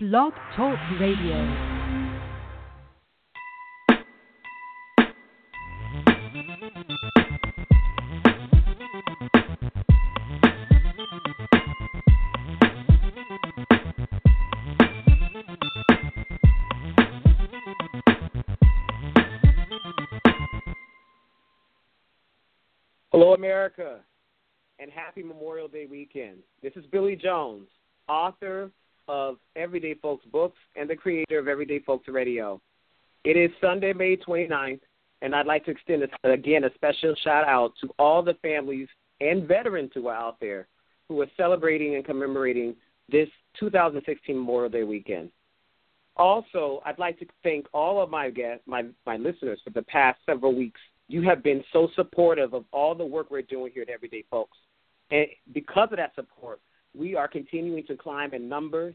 Blog Talk Radio. Hello, America, and happy Memorial Day weekend. This is Billy Jones, author of Everyday Folks Books and the creator of Everyday Folks Radio. It is Sunday, May 29th, and I'd like to extend, again, a special shout out to all the families and veterans who are out there who are celebrating and commemorating this 2016 Memorial Day weekend. Also, I'd like to thank all of my guests, my, my listeners for the past several weeks. You have been so supportive of all the work we're doing here at Everyday Folks. And because of that support, we are continuing to climb in numbers,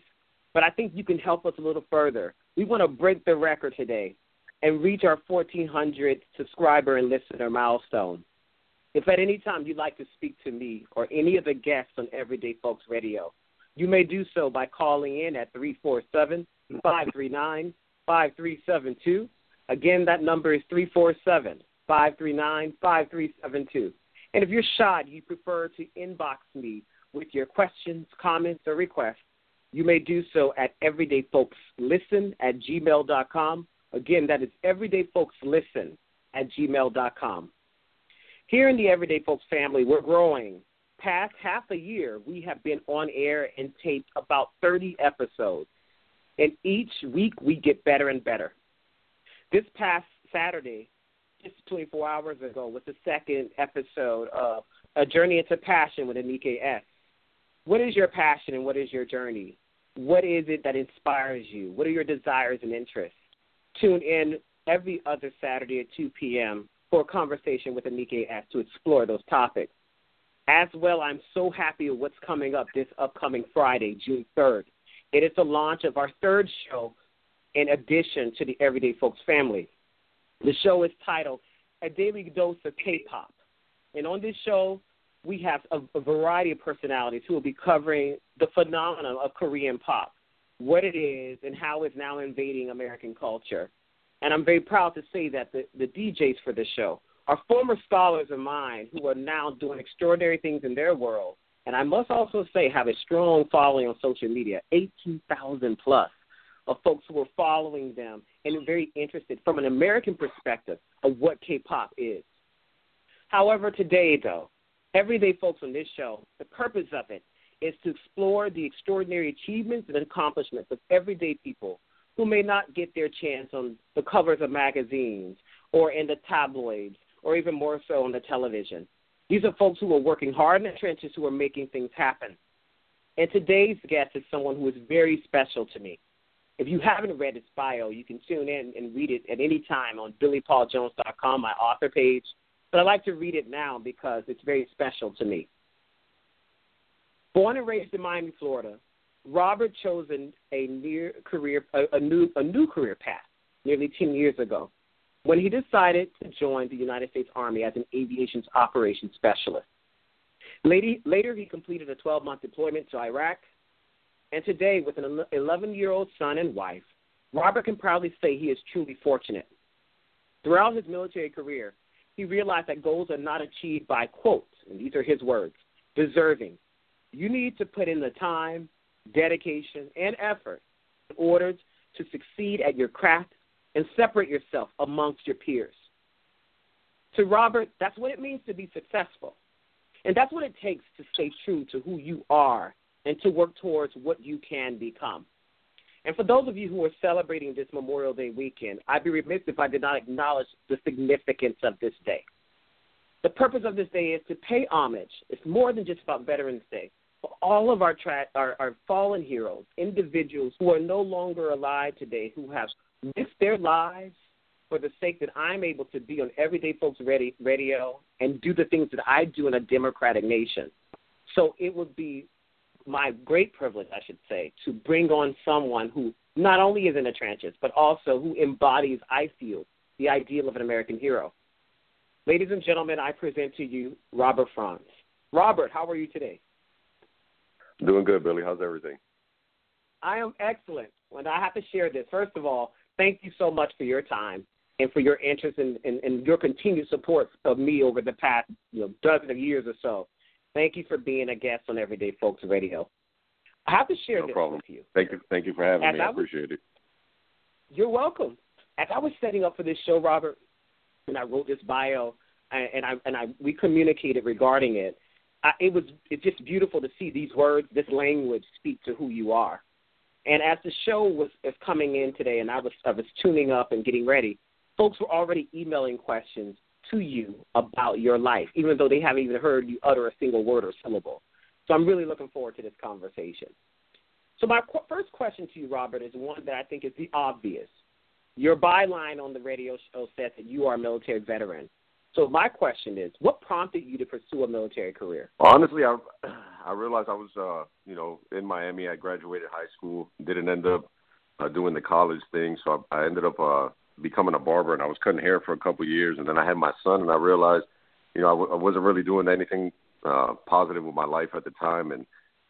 but I think you can help us a little further. We want to break the record today and reach our 1,400 subscriber and listener milestone. If at any time you'd like to speak to me or any of the guests on Everyday Folks Radio, you may do so by calling in at 347 539 5372. Again, that number is 347 539 5372. And if you're shy, you prefer to inbox me with your questions, comments, or requests, you may do so at everydayfolkslisten at gmail.com. Again, that is everydayfolkslisten at gmail.com. Here in the Everyday Folks family, we're growing. Past half a year, we have been on air and taped about 30 episodes. And each week, we get better and better. This past Saturday, just 24 hours ago, was the second episode of A Journey into Passion with Anike S. What is your passion and what is your journey? What is it that inspires you? What are your desires and interests? Tune in every other Saturday at 2 p.m. for a conversation with Anike S to explore those topics. As well, I'm so happy with what's coming up this upcoming Friday, June 3rd. It is the launch of our third show in addition to the Everyday Folks family. The show is titled A Daily Dose of K-Pop. And on this show, we have a, a variety of personalities who will be covering the phenomenon of Korean pop, what it is, and how it's now invading American culture. And I'm very proud to say that the, the DJs for this show are former scholars of mine who are now doing extraordinary things in their world. And I must also say, have a strong following on social media 18,000 plus of folks who are following them and very interested from an American perspective of what K pop is. However, today, though, everyday folks on this show, the purpose of it is to explore the extraordinary achievements and accomplishments of everyday people who may not get their chance on the covers of magazines or in the tabloids or even more so on the television. These are folks who are working hard in the trenches who are making things happen. And today's guest is someone who is very special to me. If you haven't read his bio, you can tune in and read it at any time on BillyPaulJones.com, my author page, but I like to read it now because it's very special to me. Born and raised in Miami, Florida, Robert chose a, near career a new a new career path nearly 10 years ago when he decided to join the United States Army as an aviation operations specialist. Later, later he completed a 12-month deployment to Iraq, and today, with an 11-year-old son and wife, Robert can proudly say he is truly fortunate. Throughout his military career, he realized that goals are not achieved by quotes, and these are his words, deserving. You need to put in the time, dedication, and effort in order to succeed at your craft and separate yourself amongst your peers. To Robert, that's what it means to be successful. And that's what it takes to stay true to who you are and to work towards what you can become. And for those of you who are celebrating this Memorial Day weekend, I'd be remiss if I did not acknowledge the significance of this day. The purpose of this day is to pay homage. It's more than just about Veterans Day. For all of our, tra- our, our fallen heroes, individuals who are no longer alive today, who have risked their lives for the sake that I'm able to be on Everyday Folks Radio and do the things that I do in a democratic nation. So it would be my great privilege, I should say, to bring on someone who not only is in the trenches, but also who embodies, I feel, the ideal of an American hero. Ladies and gentlemen, I present to you Robert Franz. Robert, how are you today? Doing good, Billy. How's everything? I am excellent. And I have to share this. First of all, thank you so much for your time and for your interest and, and, and your continued support of me over the past you know, dozen of years or so. Thank you for being a guest on Everyday Folks Radio. I have to share no this problem. with you. Thank you, thank you for having As me. I I, appreciate it. You're welcome. As I was setting up for this show, Robert, and I wrote this bio, and and I and I we communicated regarding it. I, it was it's just beautiful to see these words, this language, speak to who you are. And as the show was is coming in today, and I was I was tuning up and getting ready, folks were already emailing questions to you about your life, even though they haven't even heard you utter a single word or syllable. So I'm really looking forward to this conversation. So my qu- first question to you, Robert, is one that I think is the obvious. Your byline on the radio show says that you are a military veteran. So my question is, what prompted you to pursue a military career? Honestly, I I realized I was uh you know in Miami. I graduated high school, didn't end up uh, doing the college thing, so I, I ended up uh becoming a barber, and I was cutting hair for a couple of years, and then I had my son, and I realized you know I, w- I wasn't really doing anything uh positive with my life at the time, and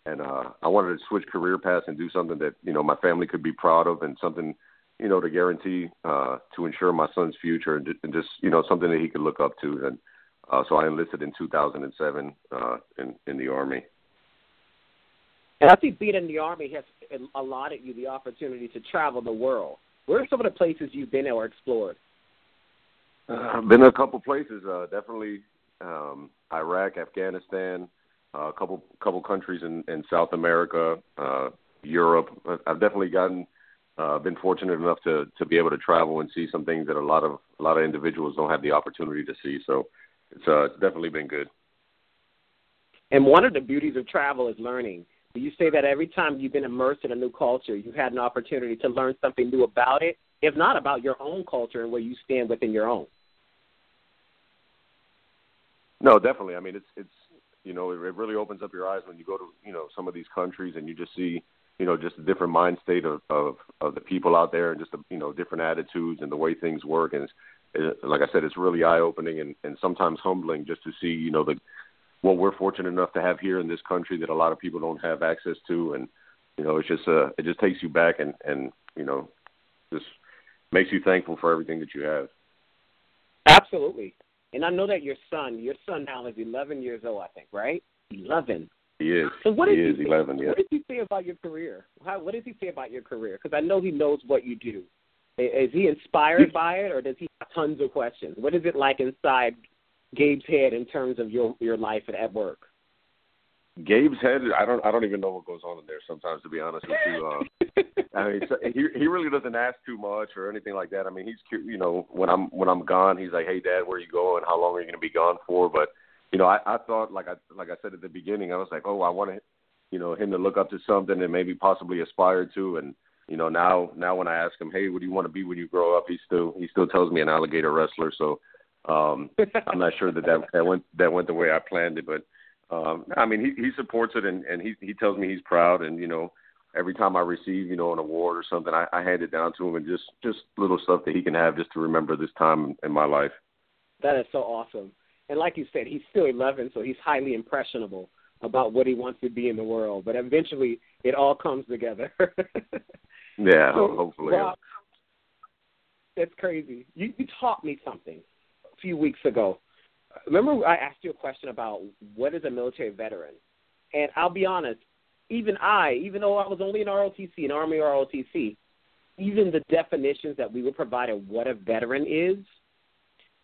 and uh I wanted to switch career paths and do something that you know my family could be proud of, and something you know to guarantee uh to ensure my son's future, and, and just you know something that he could look up to, and uh, so I enlisted in 2007 uh, in in the army. And I think being in the Army has allotted you the opportunity to travel the world. Where are some of the places you've been or explored? Uh, I've been to a couple places. Uh, definitely um, Iraq, Afghanistan, uh, a couple couple countries in, in South America, uh, Europe. I've definitely gotten uh, been fortunate enough to to be able to travel and see some things that a lot of a lot of individuals don't have the opportunity to see. So it's uh, it's definitely been good. And one of the beauties of travel is learning. You say that every time you've been immersed in a new culture, you've had an opportunity to learn something new about it, if not about your own culture and where you stand within your own? No, definitely. I mean, it's it's you know it, it really opens up your eyes when you go to you know some of these countries and you just see you know just a different mind state of of, of the people out there and just the, you know different attitudes and the way things work and it's, it, like I said, it's really eye opening and and sometimes humbling just to see you know the what we're fortunate enough to have here in this country that a lot of people don't have access to and you know it's just uh it just takes you back and and you know just makes you thankful for everything that you have. Absolutely. And I know that your son, your son now is 11 years old, I think, right? 11. He is. So what he is he, 11. Yeah. What does he say about your career? How, what does he say about your career? Because I know he knows what you do. Is he inspired by it, or does he have tons of questions? What is it like inside Gabe's head in terms of your your life at, at work? Gabe's head, I don't, I don't even know what goes on in there sometimes. To be honest with you, uh, I mean, so he he really doesn't ask too much or anything like that. I mean, he's you know when I'm when I'm gone, he's like, "Hey, Dad, where are you going? How long are you going to be gone for?" But you know, I I thought like I like I said at the beginning, I was like, "Oh, I want to, you know, him to look up to something and maybe possibly aspire to." And you know, now now when I ask him, "Hey, what do you want to be when you grow up?" He still he still tells me an alligator wrestler. So um I'm not sure that that that went that went the way I planned it, but um I mean he he supports it and and he he tells me he's proud and you know every time I receive you know an award or something I, I hand it down to him and just just little stuff that he can have just to remember this time in my life. That is so awesome. And like you said, he's still 11, so he's highly impressionable about what he wants to be in the world. But eventually, it all comes together. Yeah, So, hopefully. Rob, that's crazy. You, you taught me something few weeks ago. Remember, I asked you a question about what is a military veteran, and I'll be honest. Even I, even though I was only in ROTC, an Army ROTC, even the definitions that we were provided what a veteran is,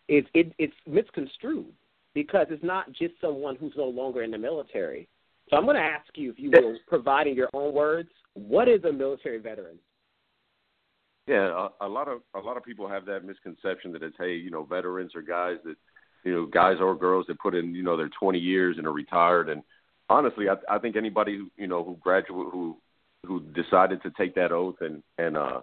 is it, it's misconstrued because it's not just someone who's no longer in the military. So I'm going to ask you, if you will, provide in your own words, what is a military veteran? Yeah, a, a lot of a lot of people have that misconception that it's hey, you know, veterans are guys that you know, guys or girls that put in, you know, their 20 years and are retired. And honestly, I I think anybody who, you know, who graduate who who decided to take that oath and and uh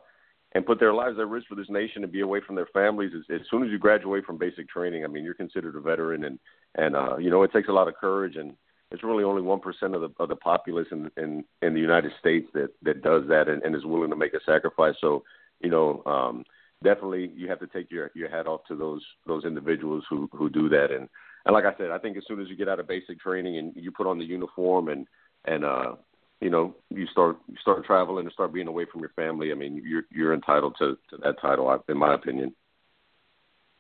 and put their lives at risk for this nation and be away from their families as, as soon as you graduate from basic training, I mean, you're considered a veteran. And and uh you know, it takes a lot of courage. And it's really only one percent of the of the populace in in in the United States that that does that and, and is willing to make a sacrifice. So, you know, um, definitely you have to take your your hat off to those those individuals who who do that. And and like I said, I think as soon as you get out of basic training and you put on the uniform and and uh you know you start you start traveling and start being away from your family, I mean you're you're entitled to to that title, in my opinion.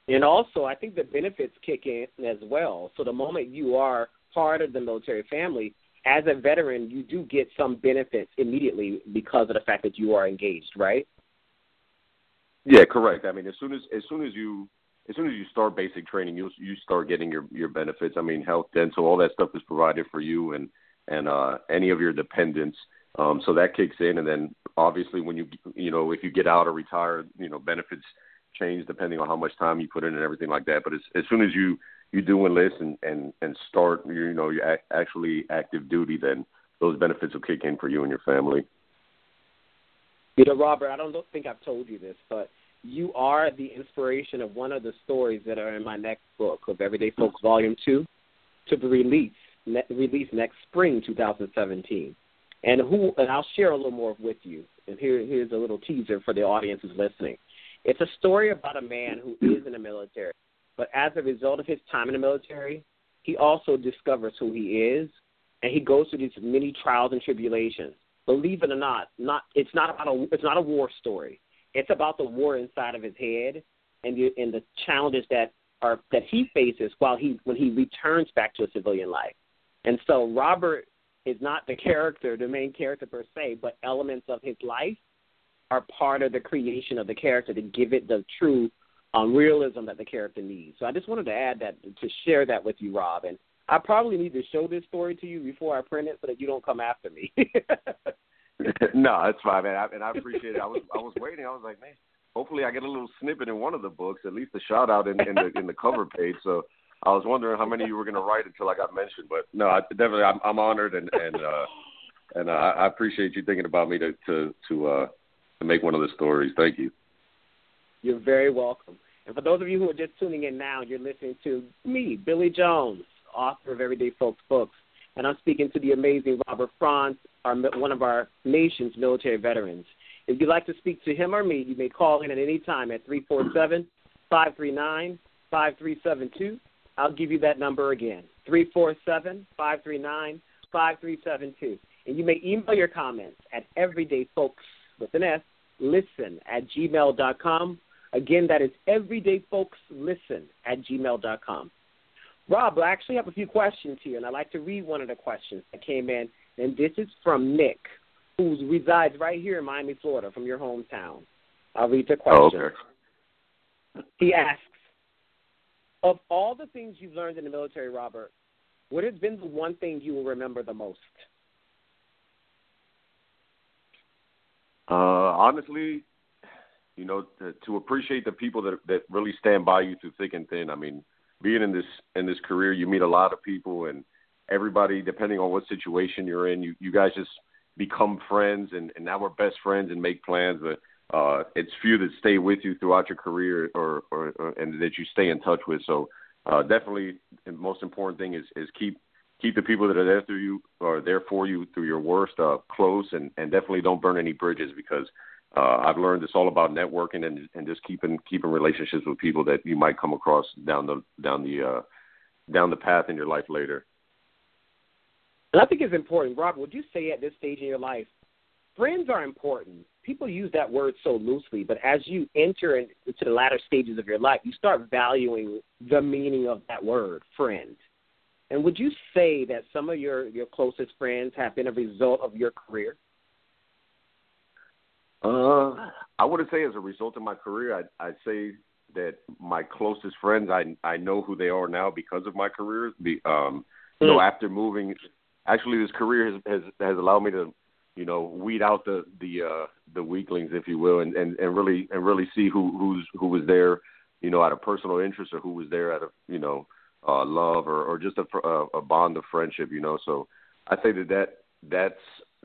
And also, I think the benefits kick in as well. So the moment you are part of the military family, as a veteran, you do get some benefits immediately because of the fact that you are engaged, right? Yeah, correct. I mean, as soon as as soon as you as soon as you start basic training, you you start getting your your benefits. I mean, health, dental, all that stuff is provided for you and and uh, any of your dependents. Um, so that kicks in, and then obviously when you you know if you get out or retire, you know benefits change depending on how much time you put in and everything like that. But as as soon as you you do enlist and and and start you know you actually active duty, then those benefits will kick in for you and your family. You know, Robert, I don't think I've told you this, but you are the inspiration of one of the stories that are in my next book of Everyday Folks Volume Two, to be released ne- released next spring, 2017. And who? And I'll share a little more with you. And here, here's a little teaser for the audience who's listening. It's a story about a man who is in the military, but as a result of his time in the military, he also discovers who he is, and he goes through these many trials and tribulations. Believe it or not, not it's not about a it's not a war story. It's about the war inside of his head and the and the challenges that are that he faces while he when he returns back to a civilian life. And so Robert is not the character, the main character per se, but elements of his life are part of the creation of the character to give it the true um, realism that the character needs. So I just wanted to add that to share that with you, Rob. And I probably need to show this story to you before I print it so that you don't come after me. no, that's fine, man. I, and I appreciate it. I was I was waiting. I was like, man, hopefully I get a little snippet in one of the books, at least a shout out in, in the in the cover page. So I was wondering how many you were going to write until I got mentioned. But no, I, definitely, I'm, I'm honored and and uh, and uh, I appreciate you thinking about me to to to uh, to make one of the stories. Thank you. You're very welcome. And for those of you who are just tuning in now, you're listening to me, Billy Jones, author of Everyday Folks Books, and I'm speaking to the amazing Robert Franz, our, one of our nation's military veterans. If you'd like to speak to him or me, you may call in at any time at 347 539 5372. I'll give you that number again 347 539 5372. And you may email your comments at everydayfolks with an S, listen at gmail.com. Again, that is everydayfolkslisten at gmail.com. Rob, I actually have a few questions here, and I'd like to read one of the questions that came in. And this is from Nick, who resides right here in Miami, Florida, from your hometown. I'll read the question. Oh, okay. He asks, of all the things you've learned in the military, Robert, what has been the one thing you will remember the most? Uh, honestly, you know, to, to appreciate the people that that really stand by you through thick and thin. I mean, being in this in this career, you meet a lot of people, and everybody, depending on what situation you're in, you you guys just become friends, and and now we're best friends and make plans. But uh, it's few that stay with you throughout your career, or, or, or and that you stay in touch with. So uh, definitely, the most important thing is is keep keep the people that are there through you or there for you through your worst uh, close, and and definitely don't burn any bridges because uh, I've learned it's all about networking and and just keeping keeping relationships with people that you might come across down the down the uh, down the path in your life later. And I think it's important, Robert. Would you say at this stage in your life, friends are important? People use that word so loosely, but as you enter into the latter stages of your life, you start valuing the meaning of that word, friend. And would you say that some of your your closest friends have been a result of your career? Uh, I wouldn't say as a result of my career. I'd, I'd say that my closest friends, I I know who they are now because of my career. Be, um, mm. you know, hmm. after moving, actually, this career has, has has allowed me to, you know, weed out the the uh, the weaklings, if you will, and, and and really and really see who who's who was there, you know, out of personal interest or who was there out of you know uh, love or or just a, a bond of friendship, you know. So I say that that that's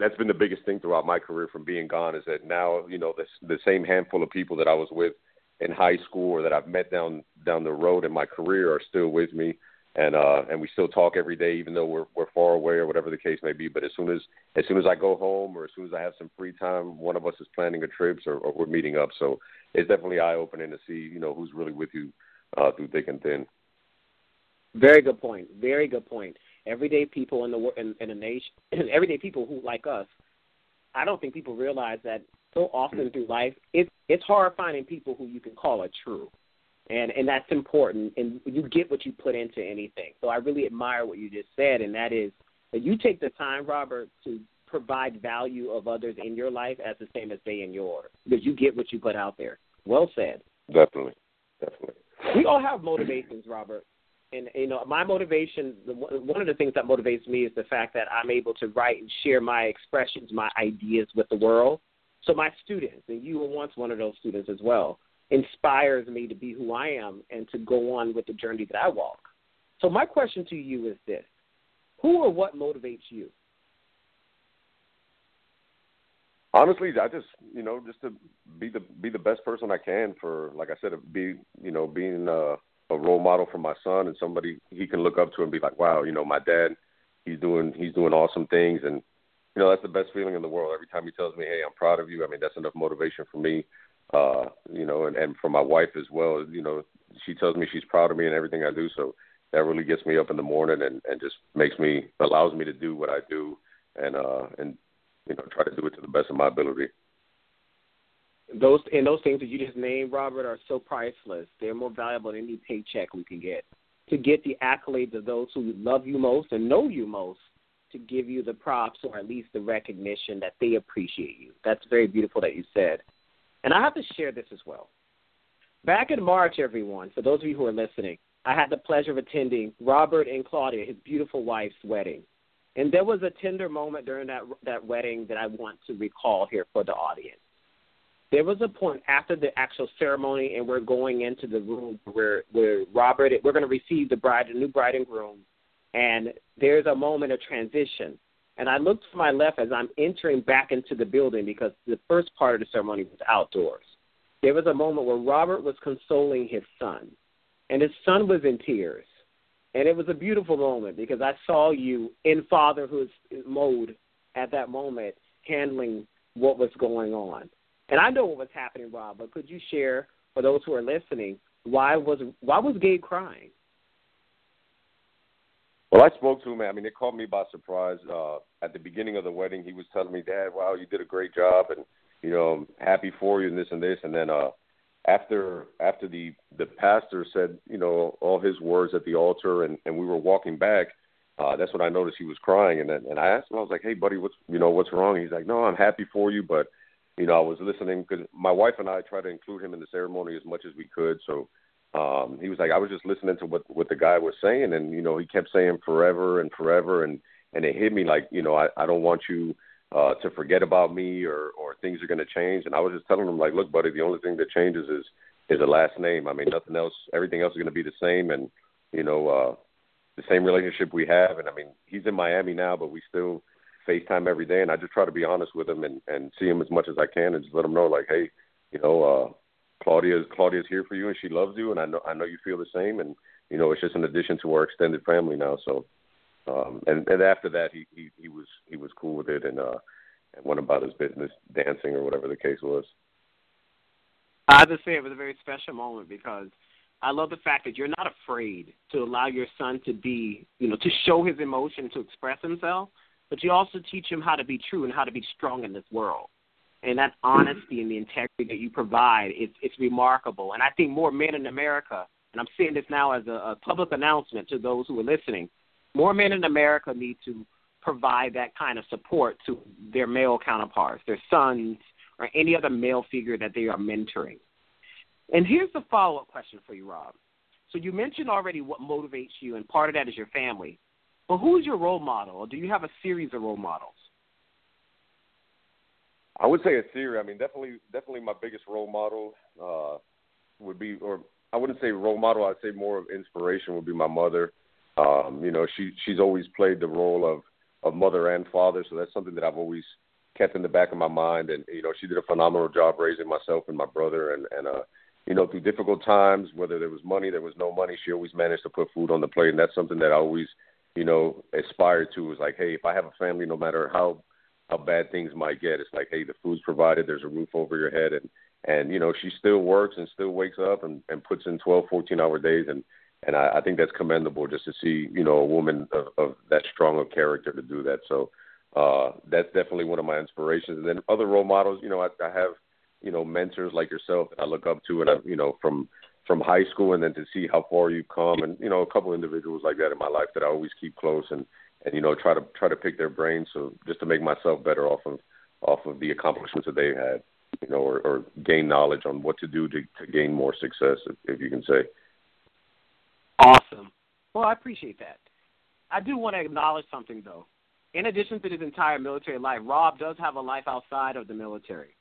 that's been the biggest thing throughout my career from being gone is that now you know the the same handful of people that I was with in high school or that I've met down down the road in my career are still with me. And uh and we still talk every day even though we're we're far away or whatever the case may be. But as soon as as soon as I go home or as soon as I have some free time one of us is planning a trip or, or we're meeting up. So it's definitely eye opening to see you know who's really with you uh through thick and thin. Very good point. Very good point everyday people in the in, in the nation, everyday people who like us. I don't think people realize that so often through life, it's it's hard finding people who you can call a true, and and that's important. And you get what you put into anything. So I really admire what you just said, and that is that you take the time, Robert, to provide value of others in your life as the same as they in yours, because you get what you put out there. Well said. Definitely, definitely. We all have motivations, Robert and you know my motivation one of the things that motivates me is the fact that i'm able to write and share my expressions my ideas with the world. So my students and you were once one of those students as well inspires me to be who i am and to go on with the journey that i walk. So my question to you is this. Who or what motivates you? Honestly i just you know just to be the be the best person i can for like i said be you know being uh a role model for my son and somebody he can look up to and be like, wow, you know, my dad, he's doing he's doing awesome things, and you know that's the best feeling in the world. Every time he tells me, hey, I'm proud of you. I mean, that's enough motivation for me, uh, you know, and and for my wife as well. You know, she tells me she's proud of me and everything I do, so that really gets me up in the morning and and just makes me allows me to do what I do and uh and you know try to do it to the best of my ability those and those things that you just named, Robert, are so priceless. They're more valuable than any paycheck we can get. To get the accolades of those who love you most and know you most, to give you the props or at least the recognition that they appreciate you. That's very beautiful that you said. And I have to share this as well. Back in March, everyone, for those of you who are listening, I had the pleasure of attending Robert and Claudia, his beautiful wife's wedding. And there was a tender moment during that that wedding that I want to recall here for the audience there was a point after the actual ceremony, and we're going into the room where where Robert we're going to receive the bride, the new bride and groom, and there's a moment of transition. And I looked to my left as I'm entering back into the building because the first part of the ceremony was outdoors. There was a moment where Robert was consoling his son, and his son was in tears. And it was a beautiful moment because I saw you in fatherhood mode at that moment handling what was going on. And I know what was happening, Rob, but could you share for those who are listening why was why was Gabe crying? Well, I spoke to him. I mean, it caught me by surprise. Uh, at the beginning of the wedding, he was telling me, "Dad, wow, you did a great job, and you know, I'm happy for you, and this and this." And then uh, after after the the pastor said, you know, all his words at the altar, and and we were walking back, uh, that's when I noticed he was crying. And then and I asked him, I was like, "Hey, buddy, what's you know what's wrong?" He's like, "No, I'm happy for you, but." You know, I was listening because my wife and I tried to include him in the ceremony as much as we could. So um, he was like, I was just listening to what what the guy was saying, and you know, he kept saying forever and forever, and and it hit me like, you know, I I don't want you uh, to forget about me or or things are going to change. And I was just telling him like, look, buddy, the only thing that changes is is a last name. I mean, nothing else. Everything else is going to be the same, and you know, uh, the same relationship we have. And I mean, he's in Miami now, but we still FaceTime every day, and I just try to be honest with him and and see him as much as I can, and just let him know like, hey, you know, uh, Claudia Claudia's here for you, and she loves you, and I know I know you feel the same, and you know, it's just an addition to our extended family now. So, um, and and after that, he he he was he was cool with it, and uh, and went about his business, dancing or whatever the case was. I to say it was a very special moment because I love the fact that you're not afraid to allow your son to be, you know, to show his emotion, to express himself, but you also teach him how to be true and how to be strong in this world. And that honesty and the integrity that you provide, it's, it's remarkable. And I think more men in America, and I'm saying this now as a, a public announcement to those who are listening, more men in America need to provide that kind of support to their male counterparts, their sons, or any other male figure that they are mentoring. And here's the follow up question for you, Rob. So you mentioned already what motivates you, and part of that is your family. But who's your role model, do you have a series of role models? I would say a series. I mean, definitely, definitely, my biggest role model uh, would be, or I wouldn't say role model. I'd say more of inspiration would be my mother. Um, you know, she she's always played the role of of mother and father, so that's something that I've always kept in the back of my mind. And you know, she did a phenomenal job raising myself and my brother, and and uh, you know, through difficult times, whether there was money, there was no money, she always managed to put food on the plate, and that's something that I always you know, aspire to is like, hey, if I have a family, no matter how how bad things might get, it's like, hey, the food's provided, there's a roof over your head, and and you know, she still works and still wakes up and and puts in 12, 14 hour days, and and I, I think that's commendable just to see you know a woman of, of that strong of character to do that. So uh, that's definitely one of my inspirations. And then other role models, you know, I, I have you know mentors like yourself that I look up to, and I you know from from high school and then to see how far you've come, and you know a couple individuals like that in my life that I always keep close and and you know try to try to pick their brains so just to make myself better off of off of the accomplishments that they've had, you know, or, or gain knowledge on what to do to, to gain more success, if, if you can say. Awesome. Well, I appreciate that. I do want to acknowledge something though. In addition to his entire military life, Rob does have a life outside of the military.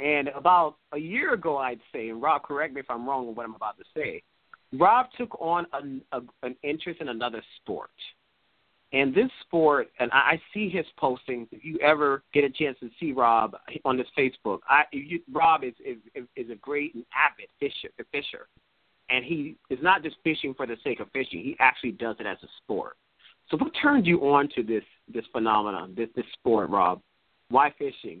And about a year ago, I'd say, and Rob, correct me if I'm wrong with what I'm about to say, Rob took on a, a, an interest in another sport. And this sport, and I, I see his postings. If you ever get a chance to see Rob on his Facebook, I, you, Rob is, is is a great and avid fisher, fisher, and he is not just fishing for the sake of fishing. He actually does it as a sport. So, what turned you on to this this phenomenon, this this sport, Rob? Why fishing?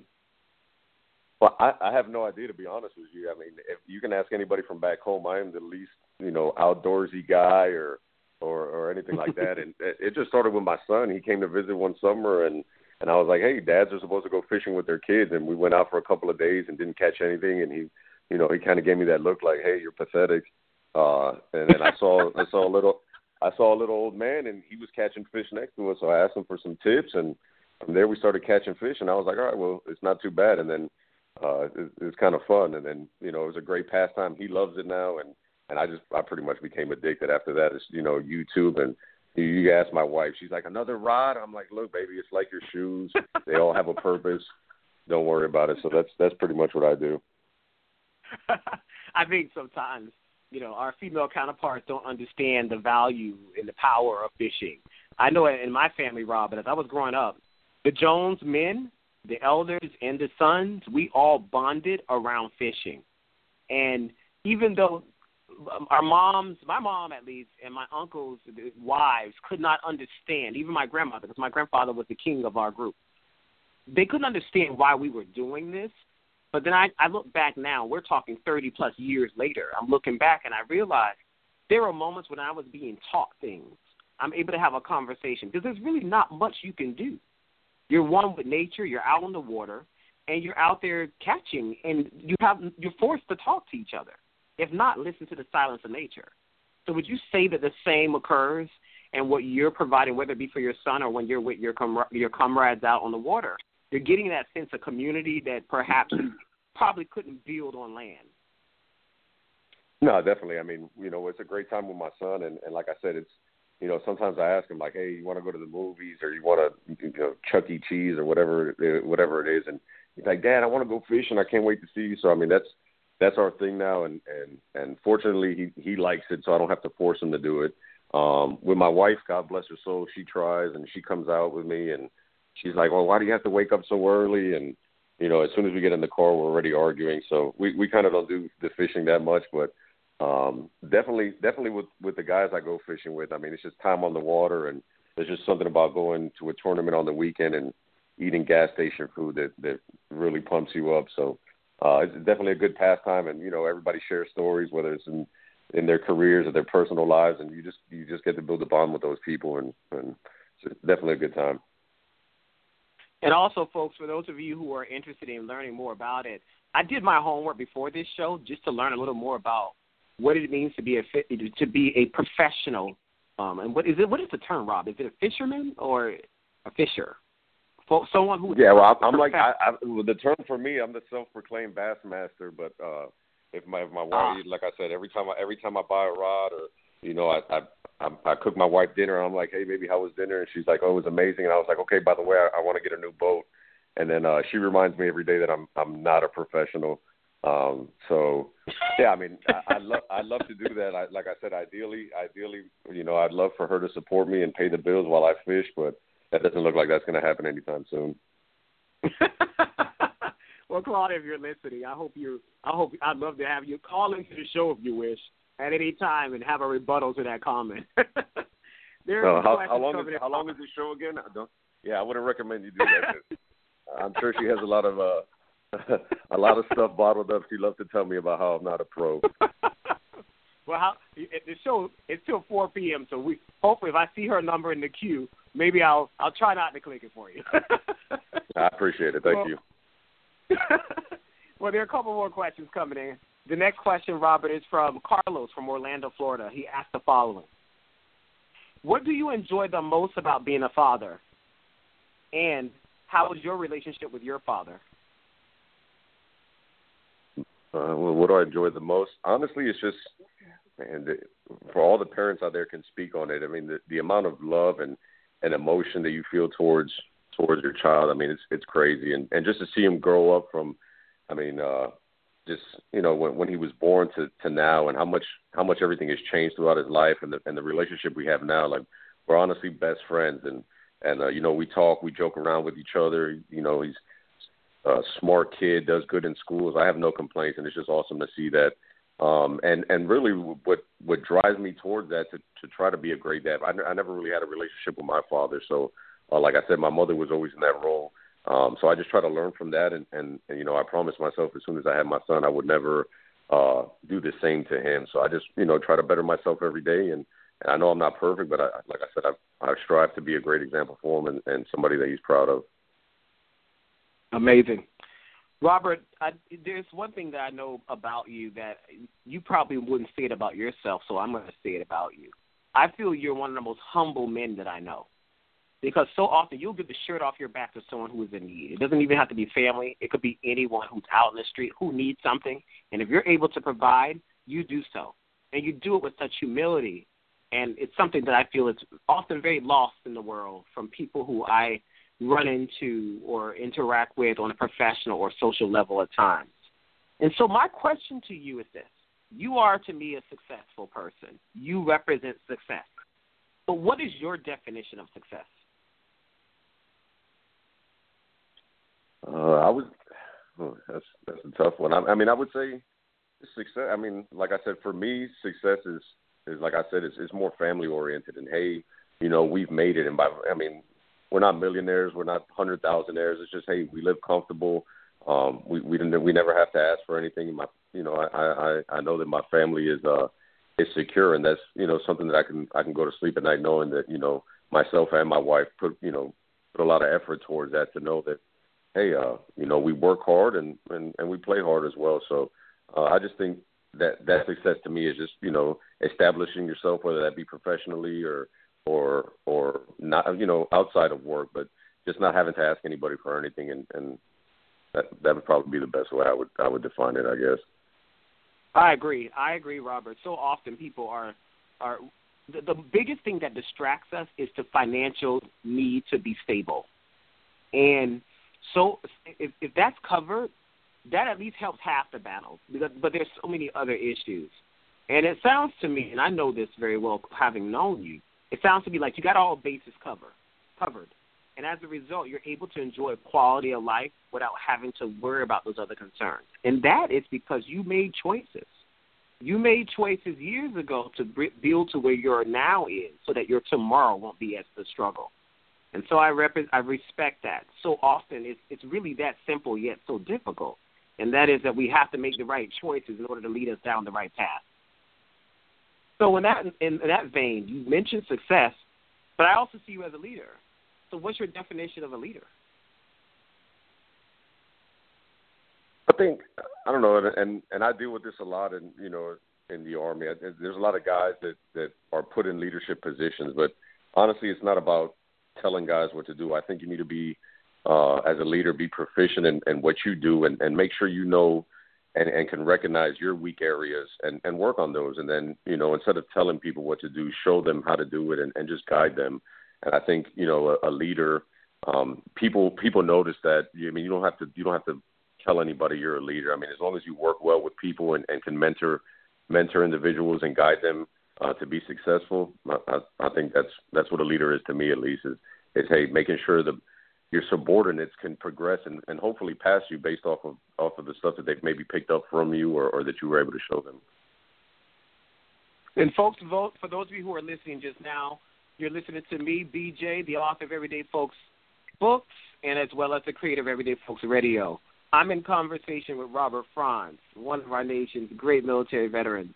Well, I, I have no idea to be honest with you. I mean, if you can ask anybody from back home, I am the least you know outdoorsy guy or or or anything like that. and it, just started with my son. He came to visit one summer, and and I was like, hey, dads are supposed to go fishing with their kids, and we went out for a couple of days and didn't catch anything. And he, you know, he kind of gave me that look like, hey, you're pathetic. Uh, and then I saw I saw a little I saw a little old man, and he was catching fish next to us. So I asked him for some tips, and from there we started catching fish. And I was like, all right, well, it's not too bad. And then uh, it, it kind of fun. And then you know, it was a great pastime. He loves it now, and and I just I pretty much became addicted after that. It's you know YouTube and you ask my wife, she's like another rod. I'm like, look, baby, it's like your shoes. They all have a purpose. Don't worry about it. So that's that's pretty much what I do. I think sometimes you know our female counterparts don't understand the value and the power of fishing. I know in my family, Rob, but as I was growing up, the Jones men, the elders, and the sons, we all bonded around fishing. And even though um, our moms, my mom at least, and my uncles' wives could not understand, even my grandmother, because my grandfather was the king of our group. They couldn't understand why we were doing this. But then I, I look back now, we're talking 30 plus years later. I'm looking back and I realize there were moments when I was being taught things. I'm able to have a conversation because there's really not much you can do. You're one with nature, you're out on the water, and you're out there catching, and you have you're forced to talk to each other. If not, listen to the silence of nature. So would you say that the same occurs in what you're providing, whether it be for your son or when you're with your com- your comrades out on the water? You're getting that sense of community that perhaps you probably couldn't build on land. No, definitely. I mean, you know, it's a great time with my son, and, and like I said, it's you know, sometimes I ask him like, "Hey, you want to go to the movies or you want to, you know, Chuck E. Cheese or whatever, whatever it is?" And he's like, "Dad, I want to go fishing. I can't wait to see you." So I mean, that's that's our thing now, and and and fortunately he he likes it, so I don't have to force him to do it. Um, with my wife, God bless her soul, she tries and she comes out with me, and she's like, "Well, why do you have to wake up so early?" And you know, as soon as we get in the car, we're already arguing. So we we kind of don't do the fishing that much, but um, definitely definitely with with the guys I go fishing with, I mean, it's just time on the water, and there's just something about going to a tournament on the weekend and eating gas station food that that really pumps you up. So uh, it's definitely a good pastime, and you know everybody shares stories, whether it's in in their careers or their personal lives, and you just you just get to build a bond with those people, and and it's definitely a good time. And also, folks, for those of you who are interested in learning more about it, I did my homework before this show just to learn a little more about what it means to be a to be a professional. Um, and what is it? What is the term, Rob? Is it a fisherman or a fisher? for someone who yeah well i'm like I, I the term for me i'm the self-proclaimed bass master but uh if my if my wife ah. like i said every time i every time i buy a rod or you know i i I, I cook my wife dinner. and I'm like, hey, baby, how was dinner? And she's like, oh, it was amazing. And I was like, okay, by the way, I, I want to get a new boat. And then uh, she reminds me every day that I'm I'm not a professional. Um, so yeah, I mean, I, I love I love to do that. I, like I said, ideally, ideally, you know, I'd love for her to support me and pay the bills while I fish, but that doesn't look like that's going to happen anytime soon. well, Claudia, if you're listening, I hope you. I hope I'd love to have you call into the show if you wish at any time and have a rebuttal to that comment. there uh, how, how long is how long is the show again? I don't, yeah, I wouldn't recommend you do that. I'm sure she has a lot of uh, a lot of stuff bottled up. She loves to tell me about how I'm not a pro. well, how the show it's till 4 p.m. So we hopefully, if I see her number in the queue, maybe I'll I'll try not to click it for you. I appreciate it. Thank well, you. well, there are a couple more questions coming in. The next question, Robert, is from Carlos from Orlando, Florida. He asked the following: What do you enjoy the most about being a father? And how was your relationship with your father? Uh, what do I enjoy the most? Honestly, it's just, and for all the parents out there can speak on it. I mean, the, the amount of love and and emotion that you feel towards towards your child. I mean, it's it's crazy, and and just to see him grow up from, I mean, uh, just you know when when he was born to to now, and how much how much everything has changed throughout his life, and the and the relationship we have now. Like we're honestly best friends, and and uh, you know we talk, we joke around with each other. You know he's a smart kid, does good in schools. I have no complaints, and it's just awesome to see that. Um, and and really, what what drives me towards that to to try to be a great dad. I, I never really had a relationship with my father, so uh, like I said, my mother was always in that role. Um, so I just try to learn from that, and, and and you know I promised myself as soon as I had my son, I would never uh, do the same to him. So I just you know try to better myself every day, and, and I know I'm not perfect, but I, like I said, I I strive to be a great example for him and, and somebody that he's proud of. Amazing. Robert, I, there's one thing that I know about you that you probably wouldn't say it about yourself, so I'm going to say it about you. I feel you're one of the most humble men that I know. Because so often you'll give the shirt off your back to someone who is in need. It doesn't even have to be family. It could be anyone who's out in the street who needs something. And if you're able to provide, you do so. And you do it with such humility. And it's something that I feel is often very lost in the world from people who I run into or interact with on a professional or social level at times. And so my question to you is this. You are to me a successful person. You represent success. But what is your definition of success? Uh, I would. Oh, that's that's a tough one. I, I mean, I would say success. I mean, like I said, for me, success is is like I said, it's, it's more family oriented. And hey, you know, we've made it. And by I mean, we're not millionaires. We're not hundred thousandaires. It's just hey, we live comfortable. Um, we we didn't we never have to ask for anything. My you know, I I I know that my family is uh is secure, and that's you know something that I can I can go to sleep at night knowing that you know myself and my wife put you know put a lot of effort towards that to know that hey, uh, you know, we work hard and, and, and we play hard as well. So uh, I just think that that success to me is just, you know, establishing yourself, whether that be professionally or, or, or not, you know, outside of work, but just not having to ask anybody for anything. And, and that, that would probably be the best way I would, I would define it, I guess. I agree. I agree, Robert. So often people are, are, the, the biggest thing that distracts us is the financial need to be stable. And so if if that's covered, that at least helps half the battle. Because but there's so many other issues, and it sounds to me, and I know this very well, having known you, it sounds to me like you got all bases covered, covered, and as a result, you're able to enjoy quality of life without having to worry about those other concerns. And that is because you made choices. You made choices years ago to build to where your now is, so that your tomorrow won't be as the struggle. And so I rep- I respect that. So often it's it's really that simple yet so difficult. And that is that we have to make the right choices in order to lead us down the right path. So in that in that vein, you mentioned success, but I also see you as a leader. So what's your definition of a leader? I think I don't know, and and I deal with this a lot, in you know, in the army. There's a lot of guys that that are put in leadership positions, but honestly, it's not about telling guys what to do. I think you need to be, uh, as a leader, be proficient in, in what you do and, and make sure you know and, and can recognize your weak areas and, and work on those. And then, you know, instead of telling people what to do, show them how to do it and, and just guide them. And I think, you know, a, a leader, um, people people notice that. I mean, you don't have to you don't have to tell anybody you're a leader. I mean, as long as you work well with people and, and can mentor mentor individuals and guide them uh, to be successful. I, I think that's that's what a leader is to me, at least. Is is hey, making sure that your subordinates can progress and, and hopefully pass you based off of off of the stuff that they've maybe picked up from you or, or that you were able to show them. And folks, vote for those of you who are listening just now. You're listening to me, BJ, the author of Everyday Folks books, and as well as the creator of Everyday Folks Radio. I'm in conversation with Robert Franz, one of our nation's great military veterans.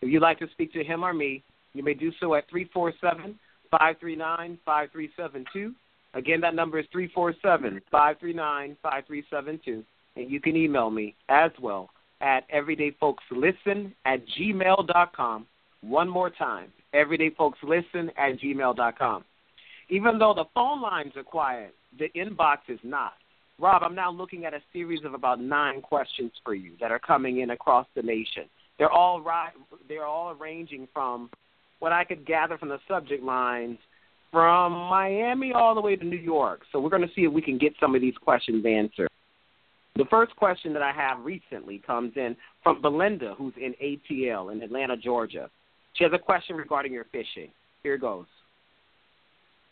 If you'd like to speak to him or me, you may do so at 347 539 5372. Again, that number is 347 539 5372. And you can email me as well at everydayfolkslisten at gmail.com. One more time, everydayfolkslisten at gmail.com. Even though the phone lines are quiet, the inbox is not. Rob, I'm now looking at a series of about nine questions for you that are coming in across the nation. They're all. They're all ranging from what I could gather from the subject lines from Miami all the way to New York. So we're going to see if we can get some of these questions answered. The first question that I have recently comes in from Belinda, who's in ATL in Atlanta, Georgia. She has a question regarding your fishing. Here goes.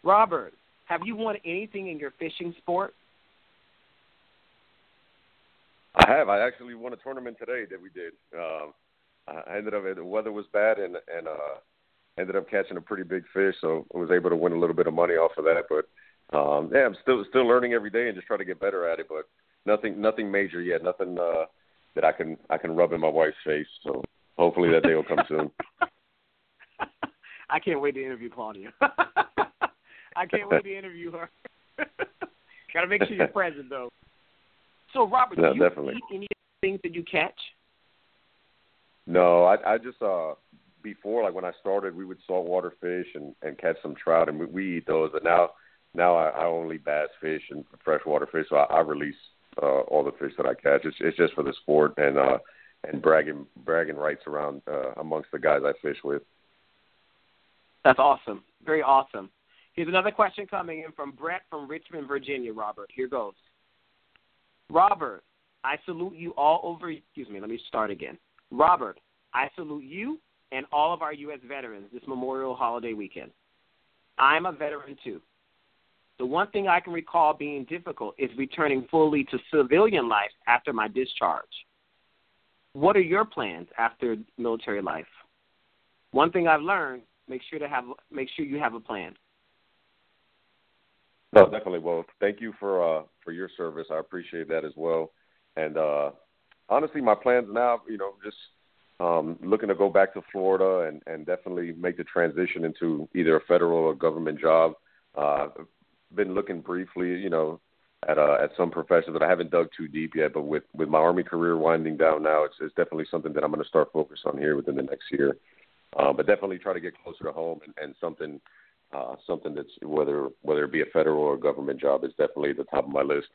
Robert, have you won anything in your fishing sport? I have. I actually won a tournament today that we did. Um, I ended up the weather was bad and and uh, ended up catching a pretty big fish, so I was able to win a little bit of money off of that. But um, yeah, I'm still still learning every day and just trying to get better at it. But nothing nothing major yet. Nothing uh, that I can I can rub in my wife's face. So hopefully that day will come soon. I can't wait to interview Claudia. I can't wait to interview her. Got to make sure you're present though. So, Robert, no, do you definitely. eat any of the things that you catch? No, I, I just uh before like when I started, we would saltwater fish and and catch some trout, and we, we eat those. But now, now I, I only bass fish and freshwater fish, so I, I release uh, all the fish that I catch. It's it's just for the sport and uh and bragging bragging rights around uh, amongst the guys I fish with. That's awesome. Very awesome. Here's another question coming in from Brett from Richmond, Virginia. Robert, here goes. Robert, I salute you all over. Excuse me. Let me start again. Robert, I salute you and all of our U.S. veterans this Memorial Holiday weekend. I'm a veteran too. The one thing I can recall being difficult is returning fully to civilian life after my discharge. What are your plans after military life? One thing I've learned: make sure to have make sure you have a plan. No, definitely. Well, thank you for uh for your service. I appreciate that as well. And uh honestly, my plans now, you know, just um looking to go back to Florida and and definitely make the transition into either a federal or government job. Uh been looking briefly, you know, at uh at some professions, but I haven't dug too deep yet. But with with my army career winding down now, it's it's definitely something that I'm going to start focus on here within the next year. Uh, but definitely try to get closer to home and, and something uh, something that's whether whether it be a federal or government job is definitely at the top of my list.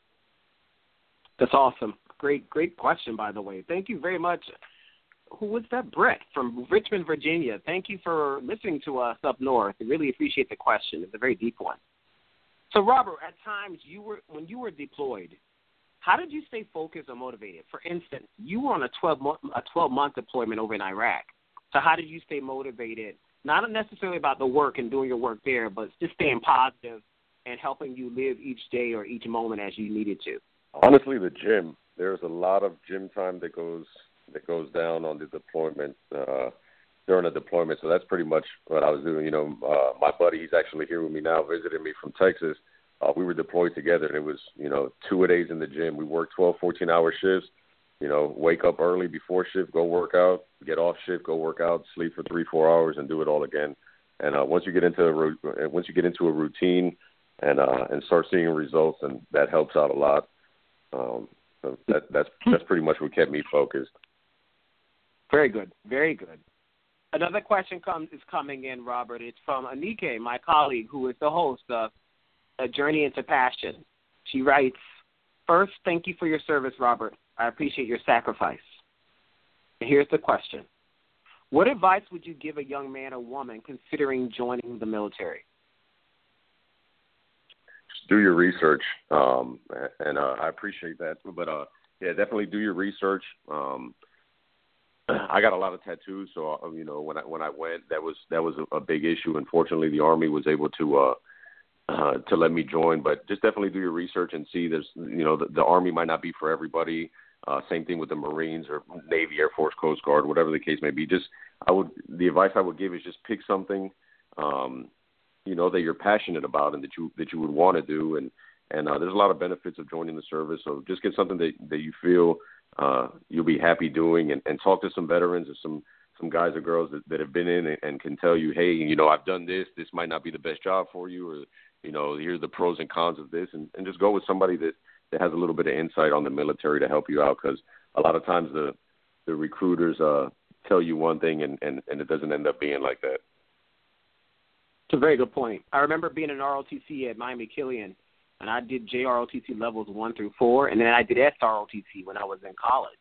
That's awesome. Great, great question, by the way. Thank you very much. Who was that? Brett from Richmond, Virginia. Thank you for listening to us up north. I really appreciate the question. It's a very deep one. So, Robert, at times you were when you were deployed, how did you stay focused or motivated? For instance, you were on a 12 month, a 12 month deployment over in Iraq. So, how did you stay motivated not necessarily about the work and doing your work there, but just staying positive and helping you live each day or each moment as you needed to? Honestly, the gym. There's a lot of gym time that goes that goes down on the deployment uh, during a deployment. So that's pretty much what I was doing. You know, uh, my buddy, he's actually here with me now, visiting me from Texas. Uh, we were deployed together, and it was you know two a days in the gym. We worked 12, 14 hour shifts you know, wake up early before shift, go work out, get off shift, go work out, sleep for three, four hours, and do it all again. And uh, once you get into a once you get into a routine and uh, and start seeing results, and that helps out a lot. Um, so that that's that's pretty much what kept me focused. Very good, very good. Another question comes is coming in, Robert. It's from Anike, my colleague, who is the host of A Journey into Passion. She writes, First, thank you for your service, Robert. I appreciate your sacrifice. And here's the question What advice would you give a young man or woman considering joining the military? Just do your research, um, and uh, I appreciate that. But uh, yeah, definitely do your research. Um, I got a lot of tattoos, so uh, you know when I when I went, that was that was a, a big issue. Unfortunately, the army was able to uh, uh, to let me join. But just definitely do your research and see. There's you know the, the army might not be for everybody. Uh, same thing with the Marines or Navy, Air Force, Coast Guard, whatever the case may be. Just I would the advice I would give is just pick something, um, you know, that you're passionate about and that you that you would want to do. And and uh, there's a lot of benefits of joining the service. So just get something that that you feel uh, you'll be happy doing, and, and talk to some veterans or some some guys or girls that, that have been in and, and can tell you, hey, you know, I've done this. This might not be the best job for you, or you know, here's the pros and cons of this, and, and just go with somebody that that has a little bit of insight on the military to help you out. Because a lot of times the the recruiters uh, tell you one thing, and, and and it doesn't end up being like that. It's a very good point. I remember being an ROTC at Miami Killian, and I did JROTC levels one through four, and then I did SROTC when I was in college.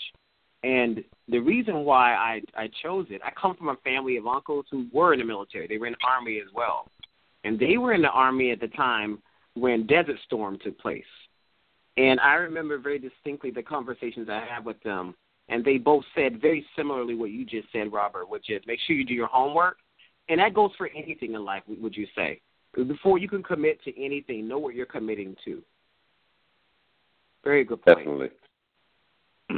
And the reason why I I chose it, I come from a family of uncles who were in the military. They were in the army as well, and they were in the army at the time when Desert Storm took place. And I remember very distinctly the conversations I had with them, and they both said very similarly what you just said, Robert, which is make sure you do your homework, and that goes for anything in life. Would you say before you can commit to anything, know what you're committing to. Very good point. Definitely.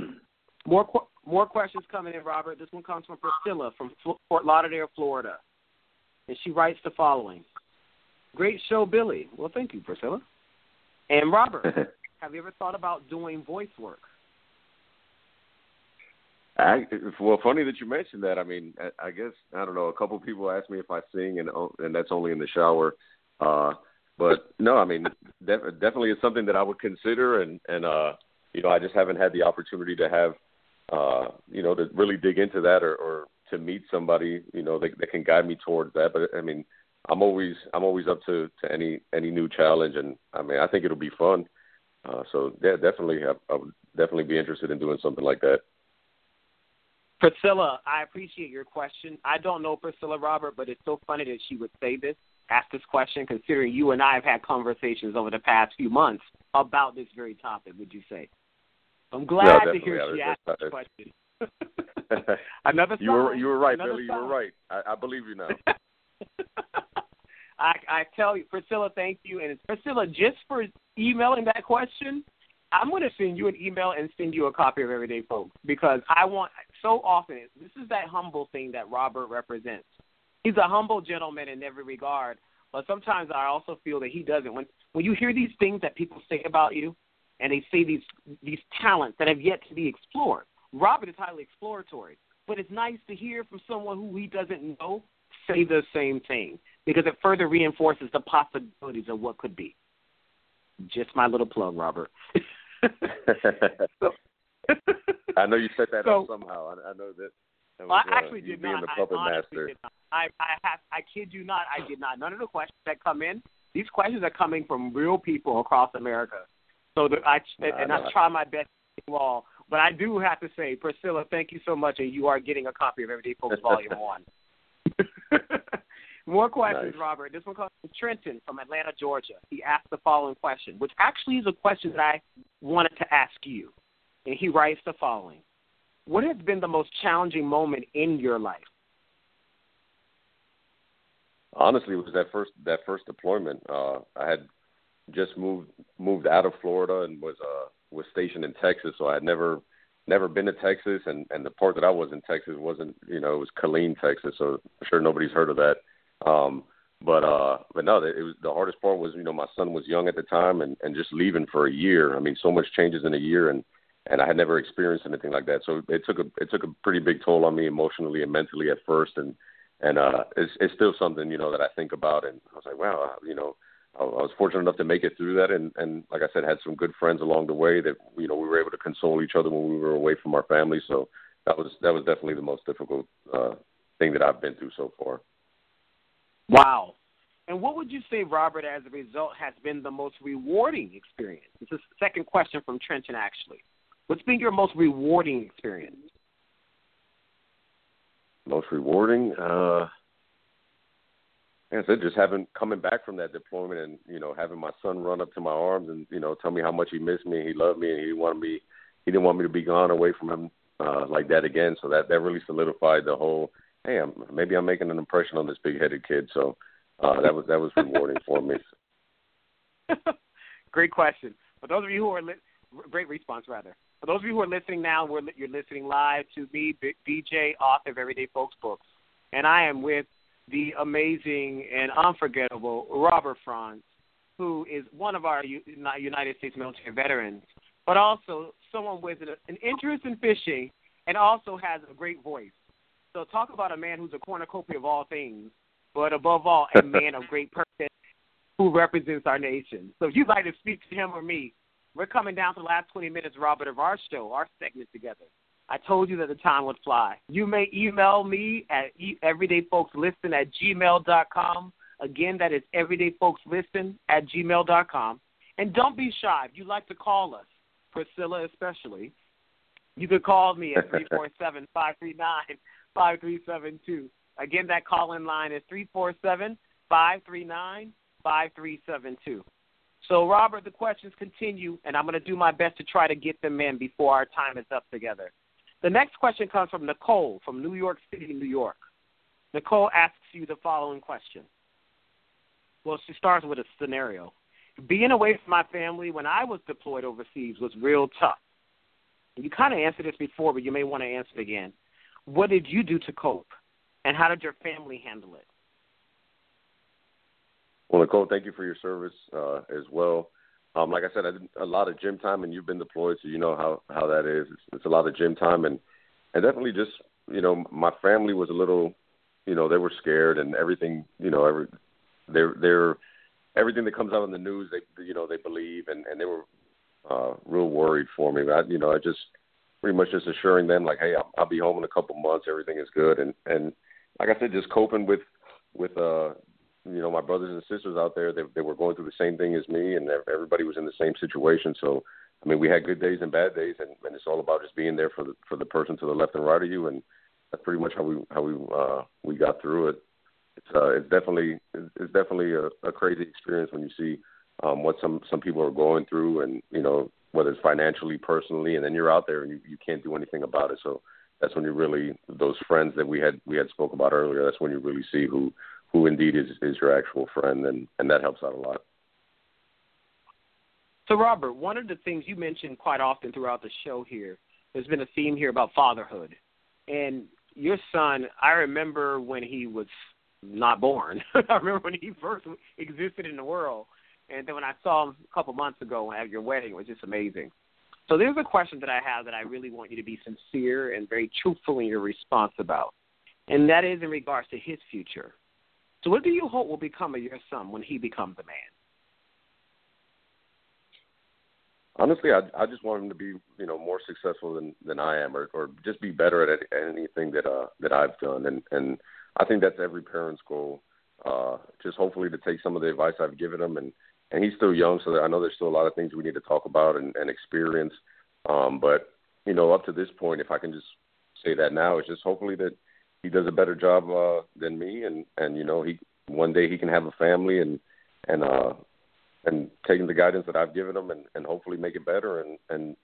More qu- more questions coming in, Robert. This one comes from Priscilla from Fort Lauderdale, Florida, and she writes the following: Great show, Billy. Well, thank you, Priscilla. And Robert, have you ever thought about doing voice work? I, well, funny that you mentioned that. I mean, I, I guess I don't know. A couple people ask me if I sing, and and that's only in the shower. Uh, but no, I mean, def- definitely it's something that I would consider, and and uh, you know, I just haven't had the opportunity to have uh, you know, to really dig into that or, or to meet somebody, you know, that, that can guide me towards that. But I mean, I'm always I'm always up to, to any any new challenge, and I mean, I think it'll be fun. Uh, so yeah, definitely, I, I would definitely be interested in doing something like that. Priscilla, I appreciate your question. I don't know Priscilla Robert, but it's so funny that she would say this, ask this question, considering you and I have had conversations over the past few months about this very topic. Would you say? I'm glad no, to hear yeah, she asked this question. Another you were you were right, Another Billy. You were right. I, I believe you now. I I tell you, Priscilla, thank you, and Priscilla, just for emailing that question, I'm going to send you an email and send you a copy of Everyday Folks because I want so often. This is that humble thing that Robert represents. He's a humble gentleman in every regard, but sometimes I also feel that he doesn't. When when you hear these things that people say about you, and they see these these talents that have yet to be explored. Robert is highly exploratory, but it's nice to hear from someone who he doesn't know say the same thing because it further reinforces the possibilities of what could be. Just my little plug, Robert. so, I know you set that so, up somehow. I, I know that. that was, I actually uh, did being not. I master. did not. I I have. I kid you not. I did not. None of the questions that come in. These questions are coming from real people across America. So the, I and I try my best to all. But I do have to say, Priscilla, thank you so much, and you are getting a copy of Everyday Folks Volume One. More questions, nice. Robert. This one comes from Trenton from Atlanta, Georgia. He asked the following question, which actually is a question that I wanted to ask you. And he writes the following What has been the most challenging moment in your life? Honestly, it was that first that first deployment. Uh, I had just moved moved out of Florida and was uh was stationed in Texas, so I had never never been to Texas, and and the part that I was in Texas wasn't you know it was Killeen, Texas, so I'm sure nobody's heard of that. Um, but uh, but no, it was the hardest part was you know my son was young at the time, and and just leaving for a year. I mean, so much changes in a year, and and I had never experienced anything like that. So it took a it took a pretty big toll on me emotionally and mentally at first, and and uh, it's it's still something you know that I think about, and I was like, wow, you know, I was fortunate enough to make it through that, and and like I said, had some good friends along the way that you know we were able to console each other when we were away from our family. So that was that was definitely the most difficult uh, thing that I've been through so far. Wow. And what would you say, Robert, as a result, has been the most rewarding experience? This is the second question from Trenton, actually. What's been your most rewarding experience? Most rewarding? Uh, like I said, just having coming back from that deployment and you know having my son run up to my arms and you know tell me how much he missed me, he loved me, and he wanted me, he didn't want me to be gone away from him uh, like that again. So that that really solidified the whole. Hey, I'm, maybe I'm making an impression on this big-headed kid. So uh, that was that was rewarding for me. Great question. For those of you who are li- great response rather. For those of you who are listening now, we're li- you're listening live to me, B- BJ, author of Everyday Folks Books, and I am with the amazing and unforgettable Robert Franz, who is one of our U- United States military veterans, but also someone with an interest in fishing and also has a great voice. So talk about a man who's a cornucopia of all things, but above all, a man of great purpose who represents our nation. So if you'd like to speak to him or me, we're coming down to the last 20 minutes, Robert, of our show, our segment together. I told you that the time would fly. You may email me at everydayfolkslisten at gmail.com. Again, that is everydayfolkslisten at gmail.com. And don't be shy. If you'd like to call us, Priscilla especially, you could call me at 347 539 5372. Again, that call in line is three four seven five three nine five three seven two. So, Robert, the questions continue, and I'm going to do my best to try to get them in before our time is up together. The next question comes from Nicole from New York City, New York. Nicole asks you the following question. Well, she starts with a scenario. Being away from my family when I was deployed overseas was real tough. You kind of answered this before, but you may want to answer it again. What did you do to cope, and how did your family handle it? Well, Nicole, thank you for your service uh, as well. Um, like I said, I did a lot of gym time, and you've been deployed, so you know how how that is. It's, it's a lot of gym time, and and definitely just you know my family was a little, you know, they were scared, and everything, you know, every they're they're everything that comes out in the news, they you know they believe, and and they were uh, real worried for me. But I, you know, I just pretty much just assuring them like, hey, I'll, I'll be home in a couple months, everything is good, and and like I said, just coping with with uh you know my brothers and sisters out there they they were going through the same thing as me and everybody was in the same situation. So i mean we had good days and bad days and, and it's all about just being there for the for the person to the left and right of you and that's pretty much how we how we uh we got through it. It's uh it's definitely it's definitely a, a crazy experience when you see um what some some people are going through and you know whether it's financially personally and then you're out there and you you can't do anything about it so that's when you really those friends that we had we had spoke about earlier that's when you really see who who indeed is is your actual friend, and and that helps out a lot. So, Robert, one of the things you mentioned quite often throughout the show here, there's been a theme here about fatherhood, and your son. I remember when he was not born. I remember when he first existed in the world, and then when I saw him a couple months ago at your wedding, it was just amazing. So there's a question that I have that I really want you to be sincere and very truthful in your response about, and that is in regards to his future. So, what do you hope will become of your son when he becomes a man? Honestly, I I just want him to be you know more successful than than I am, or or just be better at, anything that uh that I've done, and and I think that's every parent's goal. Uh, just hopefully to take some of the advice I've given him, and and he's still young, so I know there's still a lot of things we need to talk about and, and experience. Um, but you know, up to this point, if I can just say that now, it's just hopefully that he does a better job uh, than me, and and you know he one day he can have a family and and uh and taking the guidance that I've given him and and hopefully make it better and and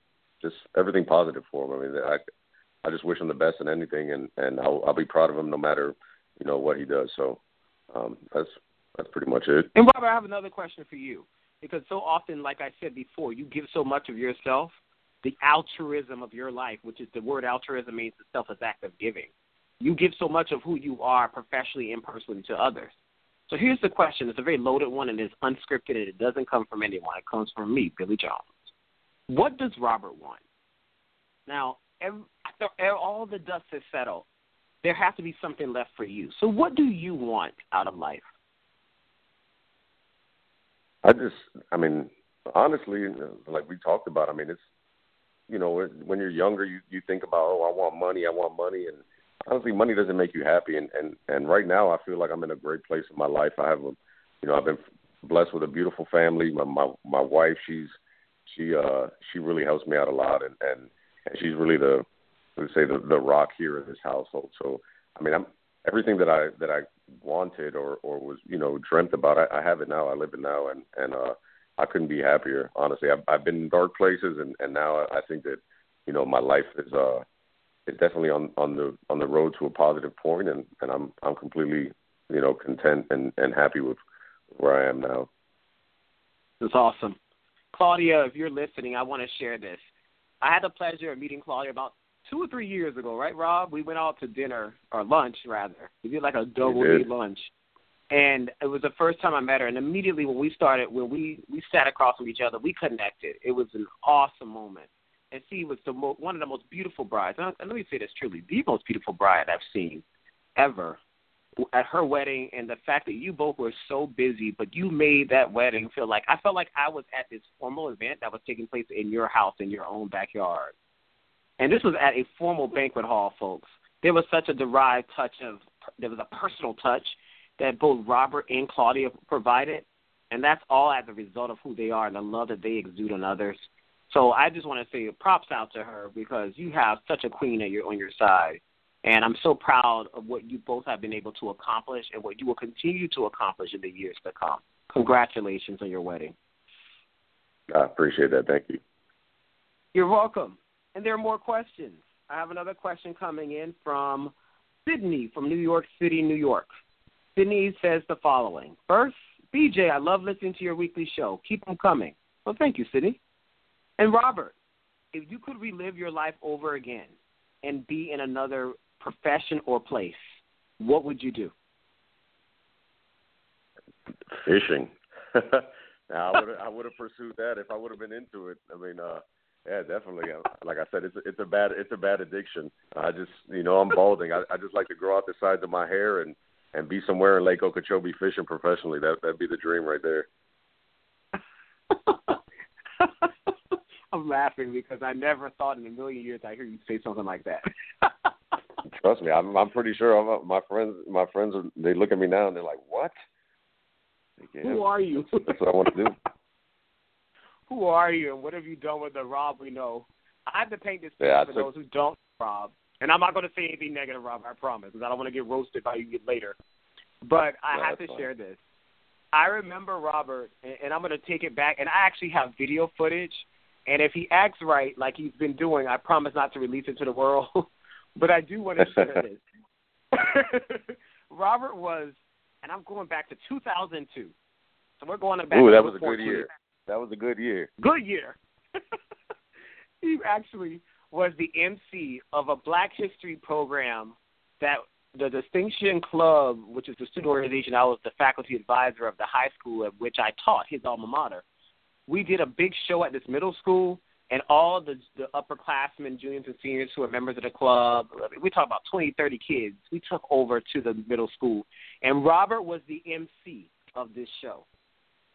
just everything positive for him. I mean, I I just wish him the best in anything, and and I'll I'll be proud of him no matter you know what he does. So um, that's that's pretty much it. And Robert, I have another question for you because so often, like I said before, you give so much of yourself, the altruism of your life, which is the word altruism means the selfless act of giving you give so much of who you are professionally and personally to others. So here's the question. It's a very loaded one and it's unscripted and it doesn't come from anyone. It comes from me, Billy Jones. What does Robert want? Now, every, all the dust has settled. There has to be something left for you. So what do you want out of life? I just, I mean, honestly, like we talked about, I mean, it's, you know, when you're younger, you you think about, oh, I want money, I want money, and honestly, money doesn't make you happy. And and and right now, I feel like I'm in a great place in my life. I have a, you know, I've been blessed with a beautiful family. My my my wife, she's she uh she really helps me out a lot, and and and she's really the let's say the the rock here in this household. So I mean, I'm everything that I that I wanted or or was you know dreamt about. I, I have it now. I live it now, and and uh I couldn't be happier. Honestly, I've I've been in dark places, and and now I think that you know my life is uh is definitely on on the on the road to a positive point, and and I'm I'm completely you know content and and happy with where I am now. That's awesome, Claudia. If you're listening, I want to share this. I had the pleasure of meeting Claudia about two or three years ago, right, Rob? We went out to dinner or lunch rather. We did like a double date lunch, and it was the first time I met her. And immediately when we started, when we we sat across from each other, we connected. It was an awesome moment. and she was the mo- one of the most beautiful brides. And let me say this truly, the most beautiful bride I've seen ever at her wedding and the fact that you both were so busy, but you made that wedding feel like I felt like I was at this formal event that was taking place in your house in your own backyard. And this was at a formal banquet hall, folks. There was such a derived touch of there was a personal touch that both Robert and Claudia provided, and that's all as a result of who they are and the love that they exude on others. So I just want to say props out to her because you have such a queen at your on your side and I'm so proud of what you both have been able to accomplish and what you will continue to accomplish in the years to come. Congratulations on your wedding. I appreciate that. Thank you. You're welcome. And there are more questions. I have another question coming in from Sydney from New York City, New York. Sydney says the following First, BJ, I love listening to your weekly show. Keep them coming. Well, thank you, Sydney. And Robert, if you could relive your life over again and be in another profession or place, what would you do? Fishing. now, I would I would have pursued that if I would have been into it. I mean, uh, yeah, definitely. Like I said, it's a, it's a bad it's a bad addiction. I just you know I'm balding. I, I just like to grow out the sides of my hair and and be somewhere in Lake Okeechobee fishing professionally. That that'd be the dream right there. I'm laughing because I never thought in a million years I'd hear you say something like that. Trust me, I'm I'm pretty sure I'm, my friends my friends are, they look at me now and they're like, "What? Yeah, Who are you?" That's what I want to do. Who are you, and what have you done with the Rob we know? I have to paint this picture yeah, for those who don't Rob, and I'm not going to say anything negative, Rob. I promise, because I don't want to get roasted by you later. But I no, have to fine. share this. I remember Robert, and, and I'm going to take it back, and I actually have video footage and if he acts right, like he's been doing, I promise not to release it to the world. but I do want to share this. Robert was, and I'm going back to 2002. So we're going back. Ooh, that was a good year. That was a good year. Good year. he actually was the MC of a Black History program that the Distinction Club, which is the student organization, I was the faculty advisor of the high school at which I taught, his alma mater we did a big show at this middle school, and all the the upperclassmen, juniors and seniors who are members of the club, we talk about 20, 30 kids. We took over to the middle school, and Robert was the MC of this show,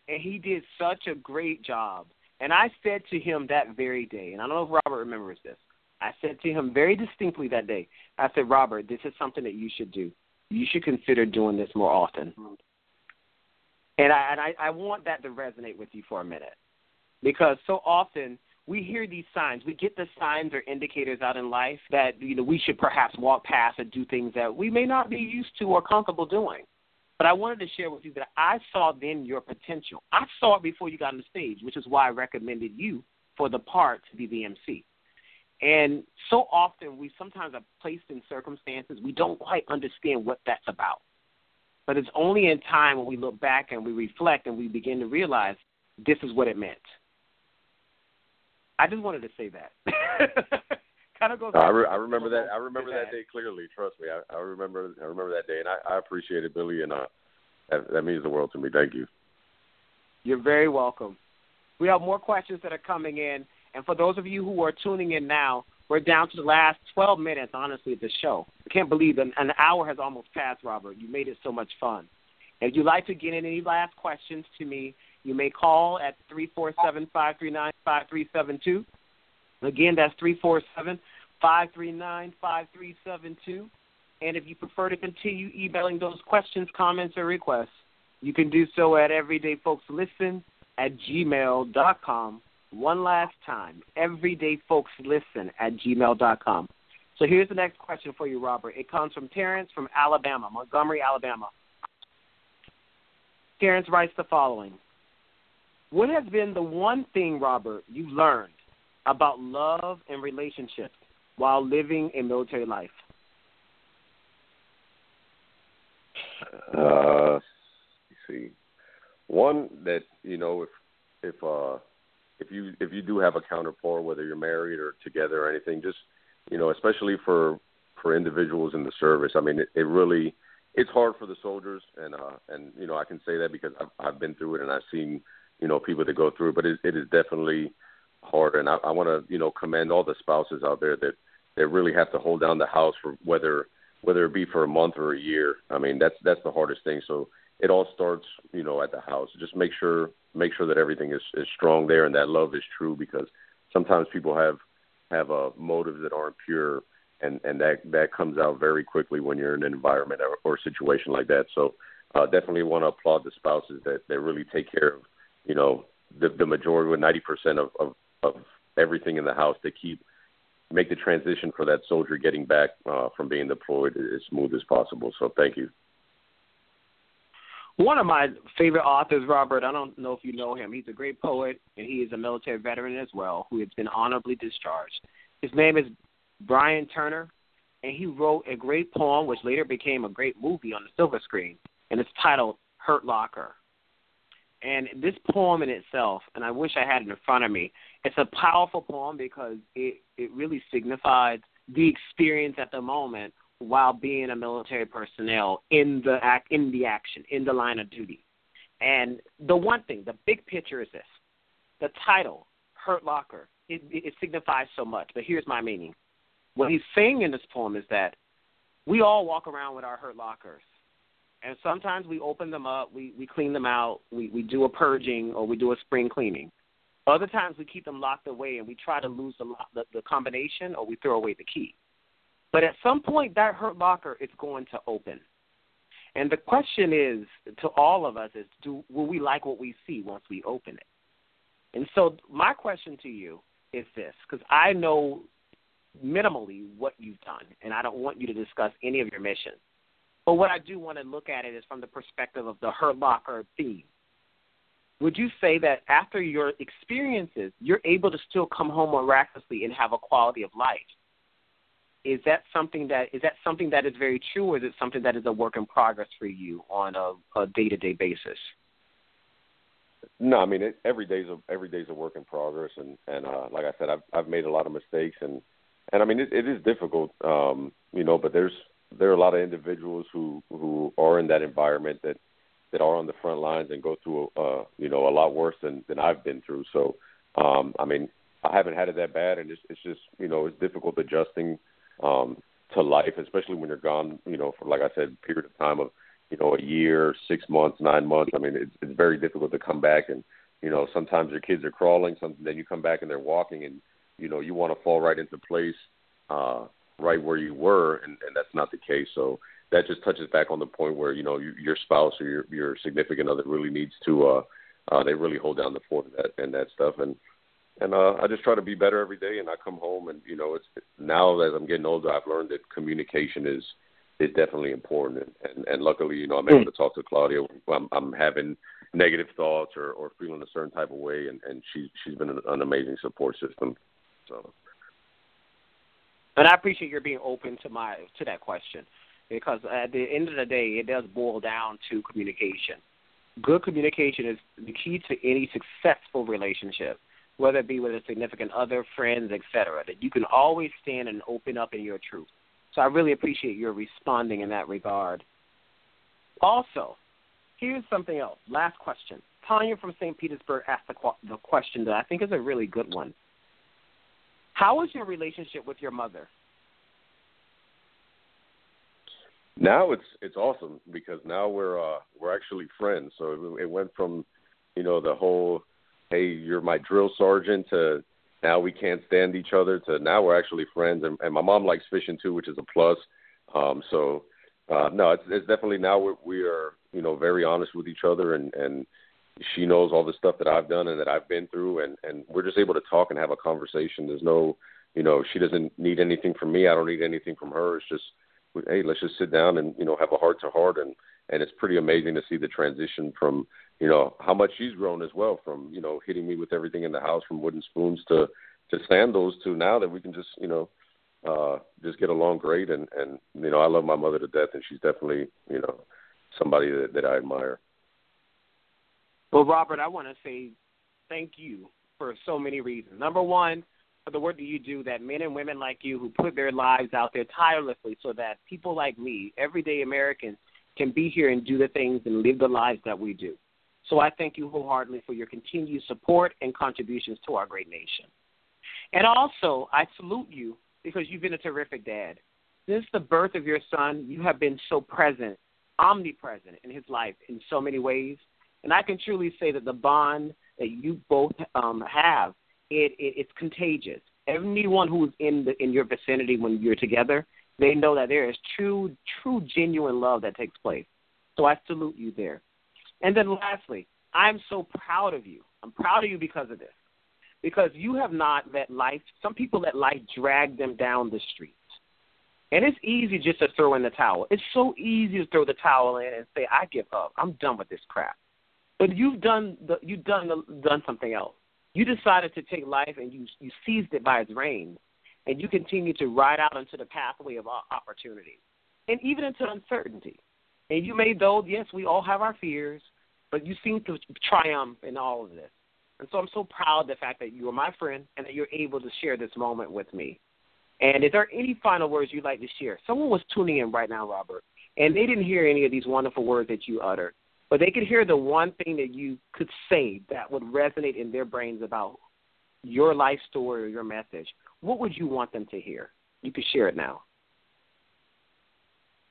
and he did such a great job. And I said to him that very day, and I don't know if Robert remembers this. I said to him very distinctly that day. I said, Robert, this is something that you should do. You should consider doing this more often. And I and I, I want that to resonate with you for a minute because so often we hear these signs. We get the signs or indicators out in life that you know we should perhaps walk past or do things that we may not be used to or comfortable doing. But I wanted to share with you that I saw then your potential. I saw it before you got on the stage, which is why I recommended you for the part to be the MC. And so often we sometimes are placed in circumstances we don't quite understand what that's about. But it's only in time when we look back and we reflect and we begin to realize this is what it meant. I just wanted to say that. kind of goes. No, I, re- I remember that. I remember that day clearly. Trust me, I, I remember. I remember that day, and I, I appreciate it, Billy, and uh, that, that means the world to me. Thank you. You're very welcome. We have more questions that are coming in, and for those of you who are tuning in now, we're down to the last 12 minutes. Honestly, of the show. I can't believe an, an hour has almost passed, Robert. You made it so much fun. If you'd like to get in any last questions to me, you may call at 347 539 5372. Again, that's 347 539 5372. And if you prefer to continue emailing those questions, comments, or requests, you can do so at everydayfolkslisten at gmail.com. One last time, everydayfolkslisten at gmail.com. So here's the next question for you, Robert. It comes from Terrence from Alabama, Montgomery, Alabama. Terrence writes the following what has been the one thing, Robert, you learned about love and relationships while living a military life? Uh, see, one that you know if if uh if you if you do have a counterpart, whether you're married or together or anything, just you know, especially for for individuals in the service. I mean, it, it really it's hard for the soldiers, and uh and you know I can say that because I've I've been through it and I've seen you know people that go through. it, But it, it is definitely hard, and I, I want to you know commend all the spouses out there that that really have to hold down the house for whether whether it be for a month or a year. I mean, that's that's the hardest thing. So it all starts, you know, at the house. Just make sure make sure that everything is is strong there and that love is true because sometimes people have have uh, motives that aren't pure and and that that comes out very quickly when you're in an environment or, or situation like that. So uh, definitely want to applaud the spouses that that really take care of you know the the majority, ninety percent of, of of everything in the house to keep make the transition for that soldier getting back uh, from being deployed as smooth as possible. So thank you. One of my favorite authors, Robert, I don't know if you know him. He's a great poet, and he is a military veteran as well, who has been honorably discharged. His name is Brian Turner, and he wrote a great poem which later became a great movie on the silver screen, and it's titled Hurt Locker. And this poem in itself, and I wish I had it in front of me, it's a powerful poem because it, it really signifies the experience at the moment while being a military personnel in the act in the action, in the line of duty. And the one thing, the big picture is this. The title, Hurt Locker, it, it signifies so much, but here's my meaning. What he's saying in this poem is that we all walk around with our hurt lockers. And sometimes we open them up, we, we clean them out, we, we do a purging or we do a spring cleaning. Other times we keep them locked away and we try to lose the, the, the combination or we throw away the key. But at some point, that hurt locker is going to open. And the question is to all of us is, do will we like what we see once we open it? And so my question to you is this, because I know minimally what you've done, and I don't want you to discuss any of your missions. But what I do want to look at it is from the perspective of the Hurt Locker theme. Would you say that after your experiences, you're able to still come home miraculously and have a quality of life? is that something that is that something that is very true, or is it something that is a work in progress for you on a day to day basis? No, I mean it, every day's a every day's a work in progress, and and uh, like I said, I've I've made a lot of mistakes, and and I mean it, it is difficult, um, you know, but there's there are a lot of individuals who who are in that environment that that are on the front lines and go through uh, you know a lot worse than than I've been through. So um, I mean I haven't had it that bad, and it's it's just you know it's difficult adjusting um, to life, especially when you're gone, you know, for like I said, period of time of, you know, a year, six months, nine months. I mean, it's it's very difficult to come back and, you know, sometimes your kids are crawling, some then you come back and they're walking and, you know, you want to fall right into place, uh, right where you were and, and that's not the case. So that just touches back on the point where, you know, you, your spouse or your your significant other really needs to uh uh they really hold down the fort and that and that stuff and and uh, I just try to be better every day. And I come home, and you know, it's now as I'm getting older, I've learned that communication is is definitely important. And and, and luckily, you know, I'm able to talk to Claudia. I'm, I'm having negative thoughts or or feeling a certain type of way, and and she's she's been an, an amazing support system. So. And I appreciate your being open to my to that question, because at the end of the day, it does boil down to communication. Good communication is the key to any successful relationship whether it be with a significant other, friends, etc. That you can always stand and open up in your truth. So I really appreciate your responding in that regard. Also, here's something else. Last question. Tanya from St. Petersburg asked the, the question that I think is a really good one. How is your relationship with your mother? Now it's it's awesome because now we're uh we're actually friends. So it, it went from you know the whole hey, you're my drill sergeant to now we can't stand each other to now we're actually friends and, and my mom likes fishing too, which is a plus. Um, so uh, no, it's, it's definitely now we're, we are you know very honest with each other and and she knows all the stuff that I've done and that I've been through and and we're just able to talk and have a conversation. There's no you know she doesn't need anything from me. I don't need anything from her. It's just hey, let's just sit down and you know have a heart to heart and and it's pretty amazing to see the transition from you know how much she's grown as well from you know hitting me with everything in the house from wooden spoons to to sandals to now that we can just you know uh just get along great and and you know I love my mother to death and she's definitely you know somebody that, that I admire. Well, Robert, I want to say thank you for so many reasons. Number one, for the work that you do, that men and women like you who put their lives out there tirelessly so that people like me, everyday Americans, can be here and do the things and live the lives that we do. So I thank you wholeheartedly for your continued support and contributions to our great nation. And also, I salute you because you've been a terrific dad. Since the birth of your son, you have been so present, omnipresent in his life in so many ways. And I can truly say that the bond that you both um, have, it, it, it's contagious. Anyone who is in the in your vicinity when you're together, they know that there is true, true, genuine love that takes place. So I salute you there. And then lastly, I'm so proud of you. I'm proud of you because of this. Because you have not let life, some people let life drag them down the street. And it's easy just to throw in the towel. It's so easy to throw the towel in and say, I give up. I'm done with this crap. But you've done the, you've done the, done something else. You decided to take life and you you seized it by its reins, and you continue to ride out into the pathway of opportunity, and even into uncertainty. And you made those. Yes, we all have our fears, but you seem to triumph in all of this. And so I'm so proud of the fact that you are my friend and that you're able to share this moment with me. And is there any final words you'd like to share? Someone was tuning in right now, Robert, and they didn't hear any of these wonderful words that you uttered, but they could hear the one thing that you could say that would resonate in their brains about your life story or your message. What would you want them to hear? You could share it now.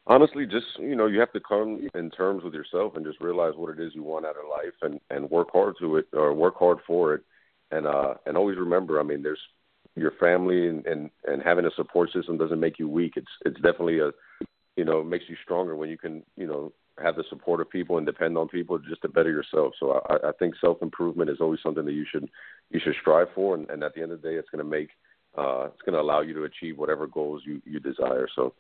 Honestly, just you know, you have to come in terms with yourself and just realize what it is you want out of life and and work hard to it or work hard for it, and uh and always remember. I mean, there's your family and and and having a support system doesn't make you weak. It's it's definitely a you know makes you stronger when you can you know have the support of people and depend on people just to better yourself. So I, I think self improvement is always something that you should you should strive for, and, and at the end of the day, it's going to make uh, it's going to allow you to achieve whatever goals you you desire. So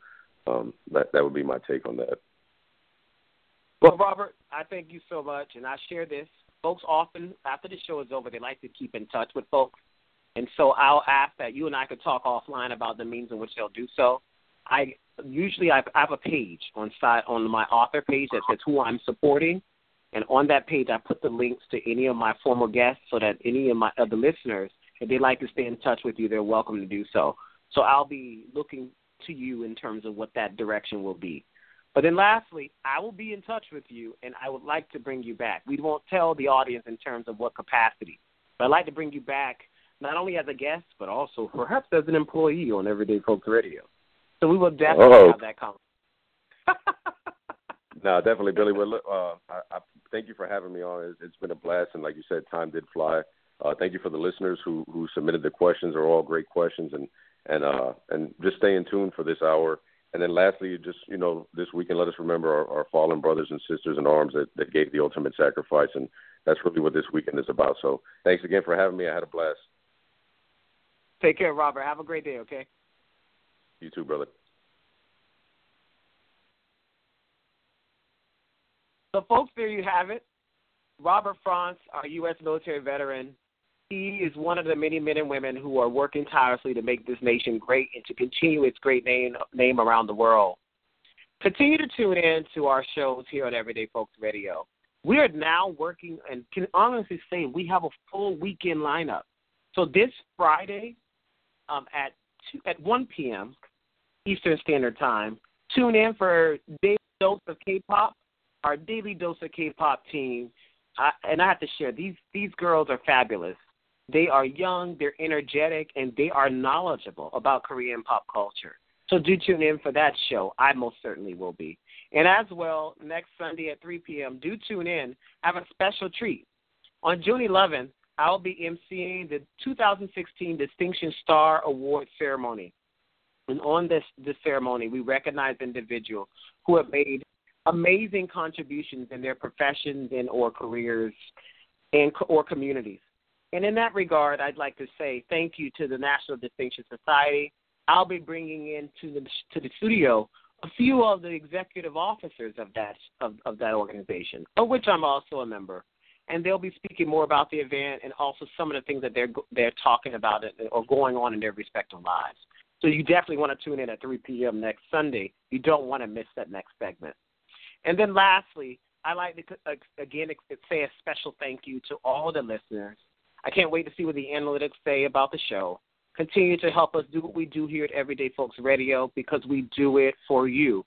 um, that that would be my take on that. Well, Robert, I thank you so much, and I share this. Folks often after the show is over, they like to keep in touch with folks and so I'll ask that you and I could talk offline about the means in which they'll do so. I usually I have a page on side on my author page that says who I'm supporting, and on that page I put the links to any of my former guests so that any of my other listeners, if they'd like to stay in touch with you, they're welcome to do so. So I'll be looking to you in terms of what that direction will be. But then lastly, I will be in touch with you and I would like to bring you back. We won't tell the audience in terms of what capacity, but I'd like to bring you back not only as a guest, but also perhaps as an employee on Everyday Folks Radio. So we will definitely oh. have that conversation. no, definitely, Billy. Well, uh, I, I thank you for having me on. It's, it's been a blast, and like you said, time did fly. Uh, thank you for the listeners who who submitted the questions. They're all great questions, and and uh, and just stay in tune for this hour. And then lastly, just you know, this weekend, let us remember our, our fallen brothers and sisters in arms that, that gave the ultimate sacrifice, and that's really what this weekend is about. So, thanks again for having me. I had a blast. Take care, Robert. Have a great day, okay? You too, brother. So, folks, there you have it. Robert Franz, our U.S. military veteran, he is one of the many men and women who are working tirelessly to make this nation great and to continue its great name, name around the world. Continue to tune in to our shows here on Everyday Folks Radio. We are now working and can honestly say we have a full weekend lineup. So this Friday, um, at two, at 1 p.m. Eastern Standard Time. Tune in for Daily Dose of K-pop, our Daily Dose of K-pop team. I, and I have to share these these girls are fabulous. They are young, they're energetic, and they are knowledgeable about Korean pop culture. So do tune in for that show. I most certainly will be. And as well, next Sunday at 3 p.m., do tune in. I have a special treat. On June 11th, I'll be emceeing the 2016 Distinction Star Award ceremony. And on this, this ceremony, we recognize individuals who have made amazing contributions in their professions and or careers and or communities. And in that regard, I'd like to say thank you to the National Distinction Society. I'll be bringing in to the to the studio a few of the executive officers of that of, of that organization, of which I'm also a member and they'll be speaking more about the event and also some of the things that they're they're talking about or going on in their respective lives. So you definitely want to tune in at 3 p.m. next Sunday. You don't want to miss that next segment. And then lastly, I like to uh, again say a special thank you to all the listeners. I can't wait to see what the analytics say about the show. Continue to help us do what we do here at Everyday Folks Radio because we do it for you.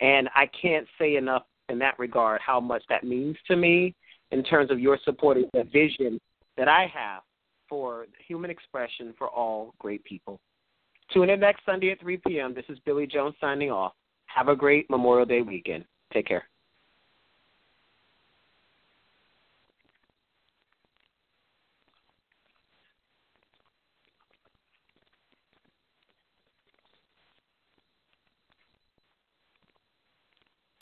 And I can't say enough in that regard how much that means to me in terms of your supporting the vision that I have for human expression for all great people. Tune in next Sunday at 3 p.m. This is Billy Jones signing off. Have a great Memorial Day weekend. Take care.